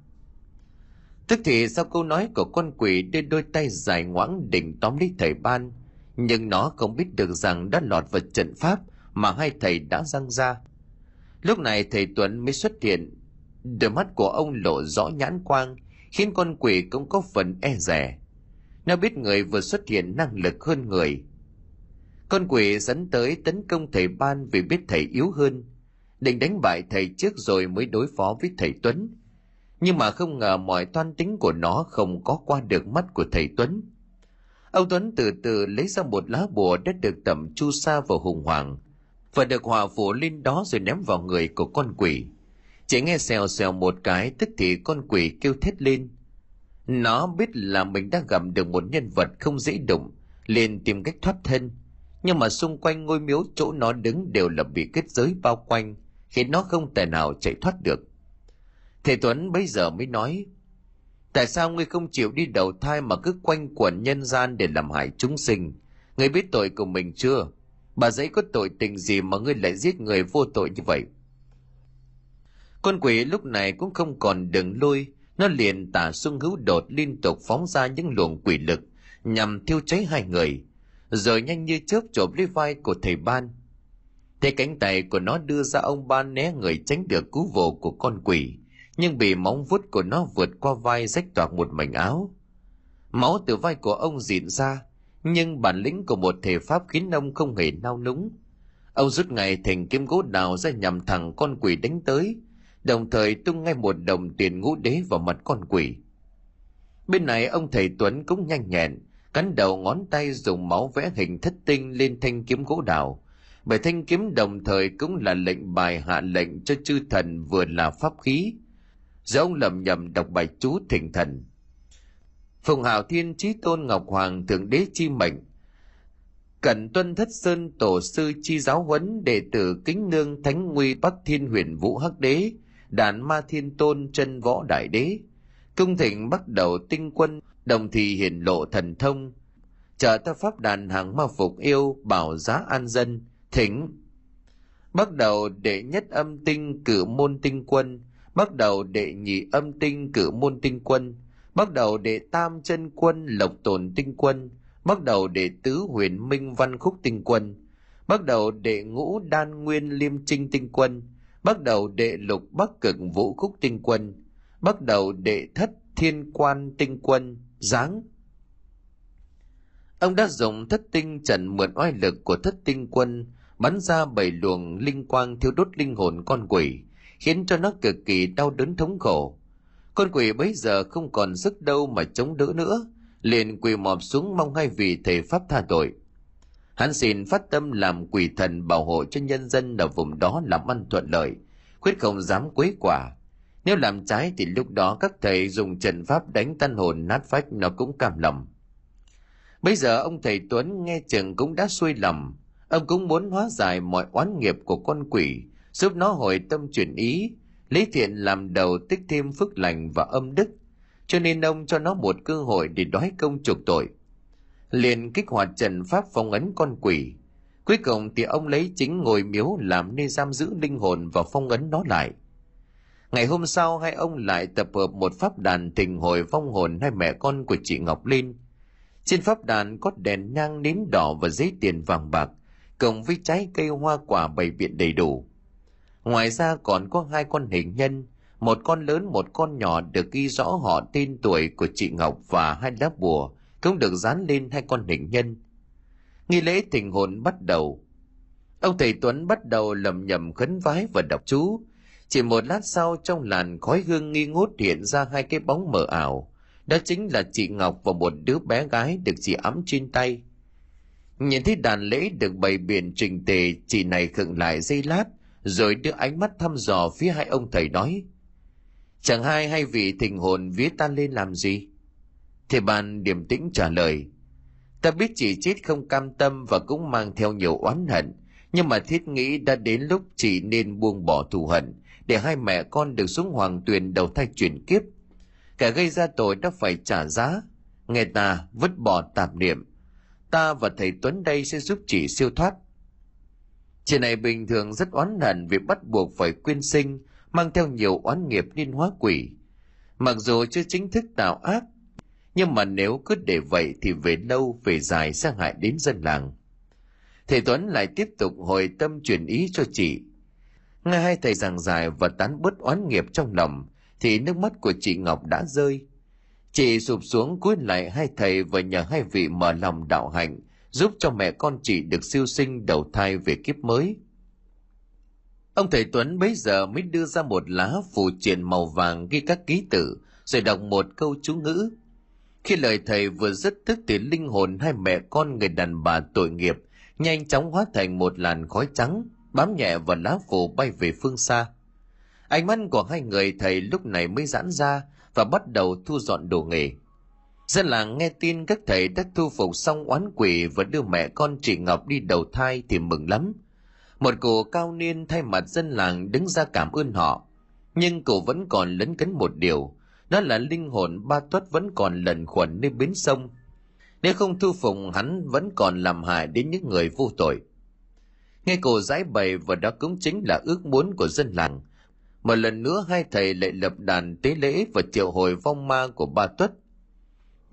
Tức thì sau câu nói của con quỷ đưa đôi tay dài ngoãng đỉnh tóm lấy thầy ban, nhưng nó không biết được rằng đã lọt vào trận pháp mà hai thầy đã răng ra. Lúc này thầy tuấn mới xuất hiện. Đôi mắt của ông lộ rõ nhãn quang, khiến con quỷ cũng có phần e rẻ nó biết người vừa xuất hiện năng lực hơn người. Con quỷ dẫn tới tấn công thầy ban vì biết thầy yếu hơn. Định đánh bại thầy trước rồi mới đối phó với thầy tuấn. Nhưng mà không ngờ mọi toan tính của nó không có qua được mắt của thầy tuấn. Ông tuấn từ từ lấy ra một lá bùa đã được tẩm chu sa vào hùng hoàng và được hòa phủ lên đó rồi ném vào người của con quỷ. Chỉ nghe xèo xèo một cái, tức thì con quỷ kêu thét lên. Nó biết là mình đã gặp được một nhân vật không dễ đụng, liền tìm cách thoát thân. Nhưng mà xung quanh ngôi miếu chỗ nó đứng đều là bị kết giới bao quanh, khiến nó không thể nào chạy thoát được. Thầy tuấn bây giờ mới nói, tại sao ngươi không chịu đi đầu thai mà cứ quanh quẩn nhân gian để làm hại chúng sinh? Ngươi biết tội của mình chưa? Bà giấy có tội tình gì mà ngươi lại giết người vô tội như vậy? Con quỷ lúc này cũng không còn đường lui. Nó liền tả xung hữu đột liên tục phóng ra những luồng quỷ lực, nhằm thiêu cháy hai người, rồi nhanh như chớp chộp lấy vai của thầy ban. Thế cánh tay của nó đưa ra ông ban né người tránh được cú vồ của con quỷ, nhưng bị móng vuốt của nó vượt qua vai rách toạc một mảnh áo. Máu từ vai của ông dịn ra nhưng bản lĩnh của một thể pháp khiến ông không hề nao núng. Ông rút ngay thành kiếm gỗ đào ra nhằm thẳng con quỷ đánh tới, đồng thời tung ngay một đồng tiền ngũ đế vào mặt con quỷ. Bên này, ông thầy tuấn cũng nhanh nhẹn, cắn đầu ngón tay dùng máu vẽ hình thất tinh lên thanh kiếm gỗ đào. Bởi thanh kiếm đồng thời cũng là lệnh bài hạ lệnh cho chư thần vừa là pháp khí. Giờ ông lầm nhầm đọc bài chú thỉnh thần phùng hào thiên trí tôn ngọc hoàng, thượng đế chi mệnh. Cẩn tuân thất sơn tổ sư chi giáo huấn, đệ tử kính nương thánh nguy bắc thiên huyền vũ hắc đế, đàn ma thiên tôn chân võ đại đế. Cung thịnh bắt đầu tinh quân, đồng thì hiển lộ thần thông. Trợ ta pháp đàn hàng ma phục yêu, bảo giá an dân, thỉnh. Bắt đầu đệ nhất âm tinh cử môn tinh quân, bắt đầu đệ nhị âm tinh cử môn tinh quân bắt đầu đệ tam chân quân, lộc tồn tinh quân. Bắt đầu đệ tứ huyền minh văn khúc tinh quân. Bắt đầu đệ ngũ đan nguyên liêm trinh tinh quân. Bắt đầu đệ lục bắc cực vũ khúc tinh quân. Bắt đầu đệ thất thiên quan tinh quân. Giáng. Ông đã dùng thất tinh trần mượn oai lực của thất tinh quân, bắn ra bảy luồng linh quang thiêu đốt linh hồn con quỷ, khiến cho nó cực kỳ đau đớn thống khổ con quỷ bấy giờ không còn sức đâu mà chống đỡ nữa. Liền quỳ mọp xuống mong hai vị thầy pháp tha tội. Hắn xin phát tâm làm quỷ thần bảo hộ cho nhân dân ở vùng đó làm ăn thuận lợi, quyết không dám quấy quả. Nếu làm trái thì lúc đó các thầy dùng trận pháp đánh tan hồn nát phách nó cũng cam lòng. Bây giờ ông thầy tuấn nghe chừng cũng đã xuôi lầm ông cũng muốn hóa giải mọi oán nghiệp của con quỷ, giúp nó hồi tâm chuyển ý lấy thiện làm đầu tích thêm phước lành và âm đức, cho nên ông cho nó một cơ hội để đói công chuộc tội. Liền kích hoạt trận pháp phong ấn con quỷ. Cuối cùng thì ông lấy chính ngồi miếu làm nơi giam giữ linh hồn và phong ấn nó lại. Ngày hôm sau, hai ông lại tập hợp một pháp đàn tình hồi vong hồn hai mẹ con của chị ngọc linh. Trên pháp đàn có đèn nhang nến đỏ và giấy tiền vàng bạc, cộng với trái cây hoa quả bày biện đầy đủ. Ngoài ra còn có hai con hình nhân, một con lớn một con nhỏ được ghi rõ họ tên tuổi của chị Ngọc và hai lá bùa cũng được dán lên hai con hình nhân. Nghi lễ tình hồn bắt đầu. Ông thầy Tuấn bắt đầu lầm nhầm khấn vái và đọc chú. Chỉ một lát sau trong làn khói hương nghi ngút hiện ra hai cái bóng mờ ảo. Đó chính là chị Ngọc và một đứa bé gái được chị ấm trên tay. Nhìn thấy đàn lễ được bày biện trình tề, chị này khựng lại dây lát, rồi đưa ánh mắt thăm dò phía hai ông thầy nói. Chẳng hai hay vị thình hồn vía ta lên làm gì? Thầy bàn điềm tĩnh trả lời. Ta biết chị chết không cam tâm và cũng mang theo nhiều oán hận, nhưng mà thiết nghĩ đã đến lúc chị nên buông bỏ thù hận, để hai mẹ con được xuống hoàng tuyền đầu thai chuyển kiếp. Kẻ gây ra tội đã phải trả giá. Nghe ta vứt bỏ tạp niệm. Ta và thầy Tuấn đây sẽ giúp chị siêu thoát. Chị này bình thường rất oán hận vì bắt buộc phải quyên sinh, mang theo nhiều oán nghiệp liên hóa quỷ. Mặc dù chưa chính thức tạo ác, nhưng mà nếu cứ để vậy thì về lâu về dài sẽ hại đến dân làng. Thầy Tuấn lại tiếp tục hồi tâm truyền ý cho chị. Nghe hai thầy giảng giải và tán bớt oán nghiệp trong lòng, thì nước mắt của chị Ngọc đã rơi. Chị sụp xuống cúi lại hai thầy và nhờ hai vị mở lòng đạo hạnh, giúp cho mẹ con chị được siêu sinh đầu thai về kiếp mới. Ông thầy Tuấn bấy giờ mới đưa ra một lá phù triện màu vàng ghi các ký tự, rồi đọc một câu chú ngữ. Khi lời thầy vừa dứt thức thì linh hồn hai mẹ con người đàn bà tội nghiệp nhanh chóng hóa thành một làn khói trắng, bám nhẹ vào lá phù bay về phương xa. Ánh mắt của hai người thầy lúc này mới giãn ra và bắt đầu thu dọn đồ nghề. Dân làng nghe tin các thầy đã thu phục xong oán quỷ và đưa mẹ con chị Ngọc đi đầu thai thì mừng lắm. Một cụ cao niên thay mặt dân làng đứng ra cảm ơn họ. Nhưng cụ vẫn còn lấn cấn một điều, đó là linh hồn ba tuất vẫn còn lần khuẩn nơi bến sông. Nếu không thu phục hắn vẫn còn làm hại đến những người vô tội. Nghe cụ giải bày và đó cũng chính là ước muốn của dân làng. Một lần nữa hai thầy lại lập đàn tế lễ và triệu hồi vong ma của ba tuất.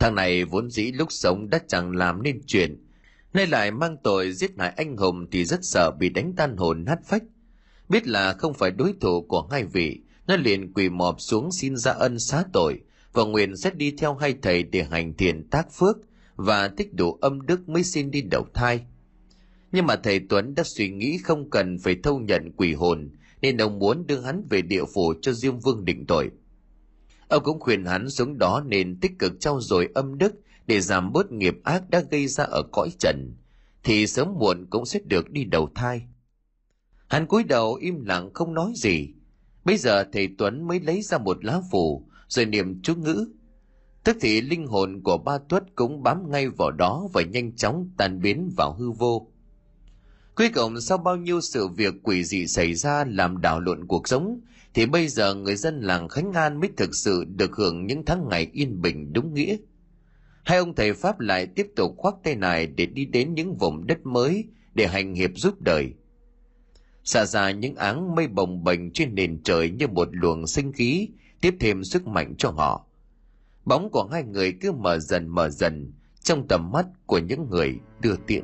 Thằng này vốn dĩ lúc sống đã chẳng làm nên chuyện, nay lại mang tội giết hại anh hùng thì rất sợ bị đánh tan hồn nát phách. Biết là không phải đối thủ của hai vị, nó liền quỳ mọp xuống xin ra ân xá tội và nguyện sẽ đi theo hai thầy để hành thiện tác phước và tích đủ âm đức mới xin đi đầu thai. Nhưng mà thầy Tuấn đã suy nghĩ không cần phải thâu nhận quỷ hồn, nên ông muốn đưa hắn về địa phủ cho Diêm Vương định tội. Ông cũng khuyên hắn xuống đó nên tích cực trau dồi âm đức để giảm bớt nghiệp ác đã gây ra ở cõi trần, thì sớm muộn cũng sẽ được đi đầu thai. Hắn cúi đầu im lặng không nói gì. Bây giờ thầy Tuấn mới lấy ra một lá phù, rồi niệm chú ngữ. Tức thì linh hồn của ba tuất cũng bám ngay vào đó và nhanh chóng tan biến vào hư vô. Cuối cùng sau bao nhiêu sự việc quỷ dị xảy ra làm đảo lộn cuộc sống, thì bây giờ người dân làng Khánh An mới thực sự được hưởng những tháng ngày yên bình đúng nghĩa. Hai ông thầy Pháp lại tiếp tục khoác tay này để đi đến những vùng đất mới để hành hiệp giúp đời. Xả ra những áng mây bồng bềnh trên nền trời như một luồng sinh khí, tiếp thêm sức mạnh cho họ. Bóng của hai người cứ mở dần mở dần trong tầm mắt của những người đưa tiễn.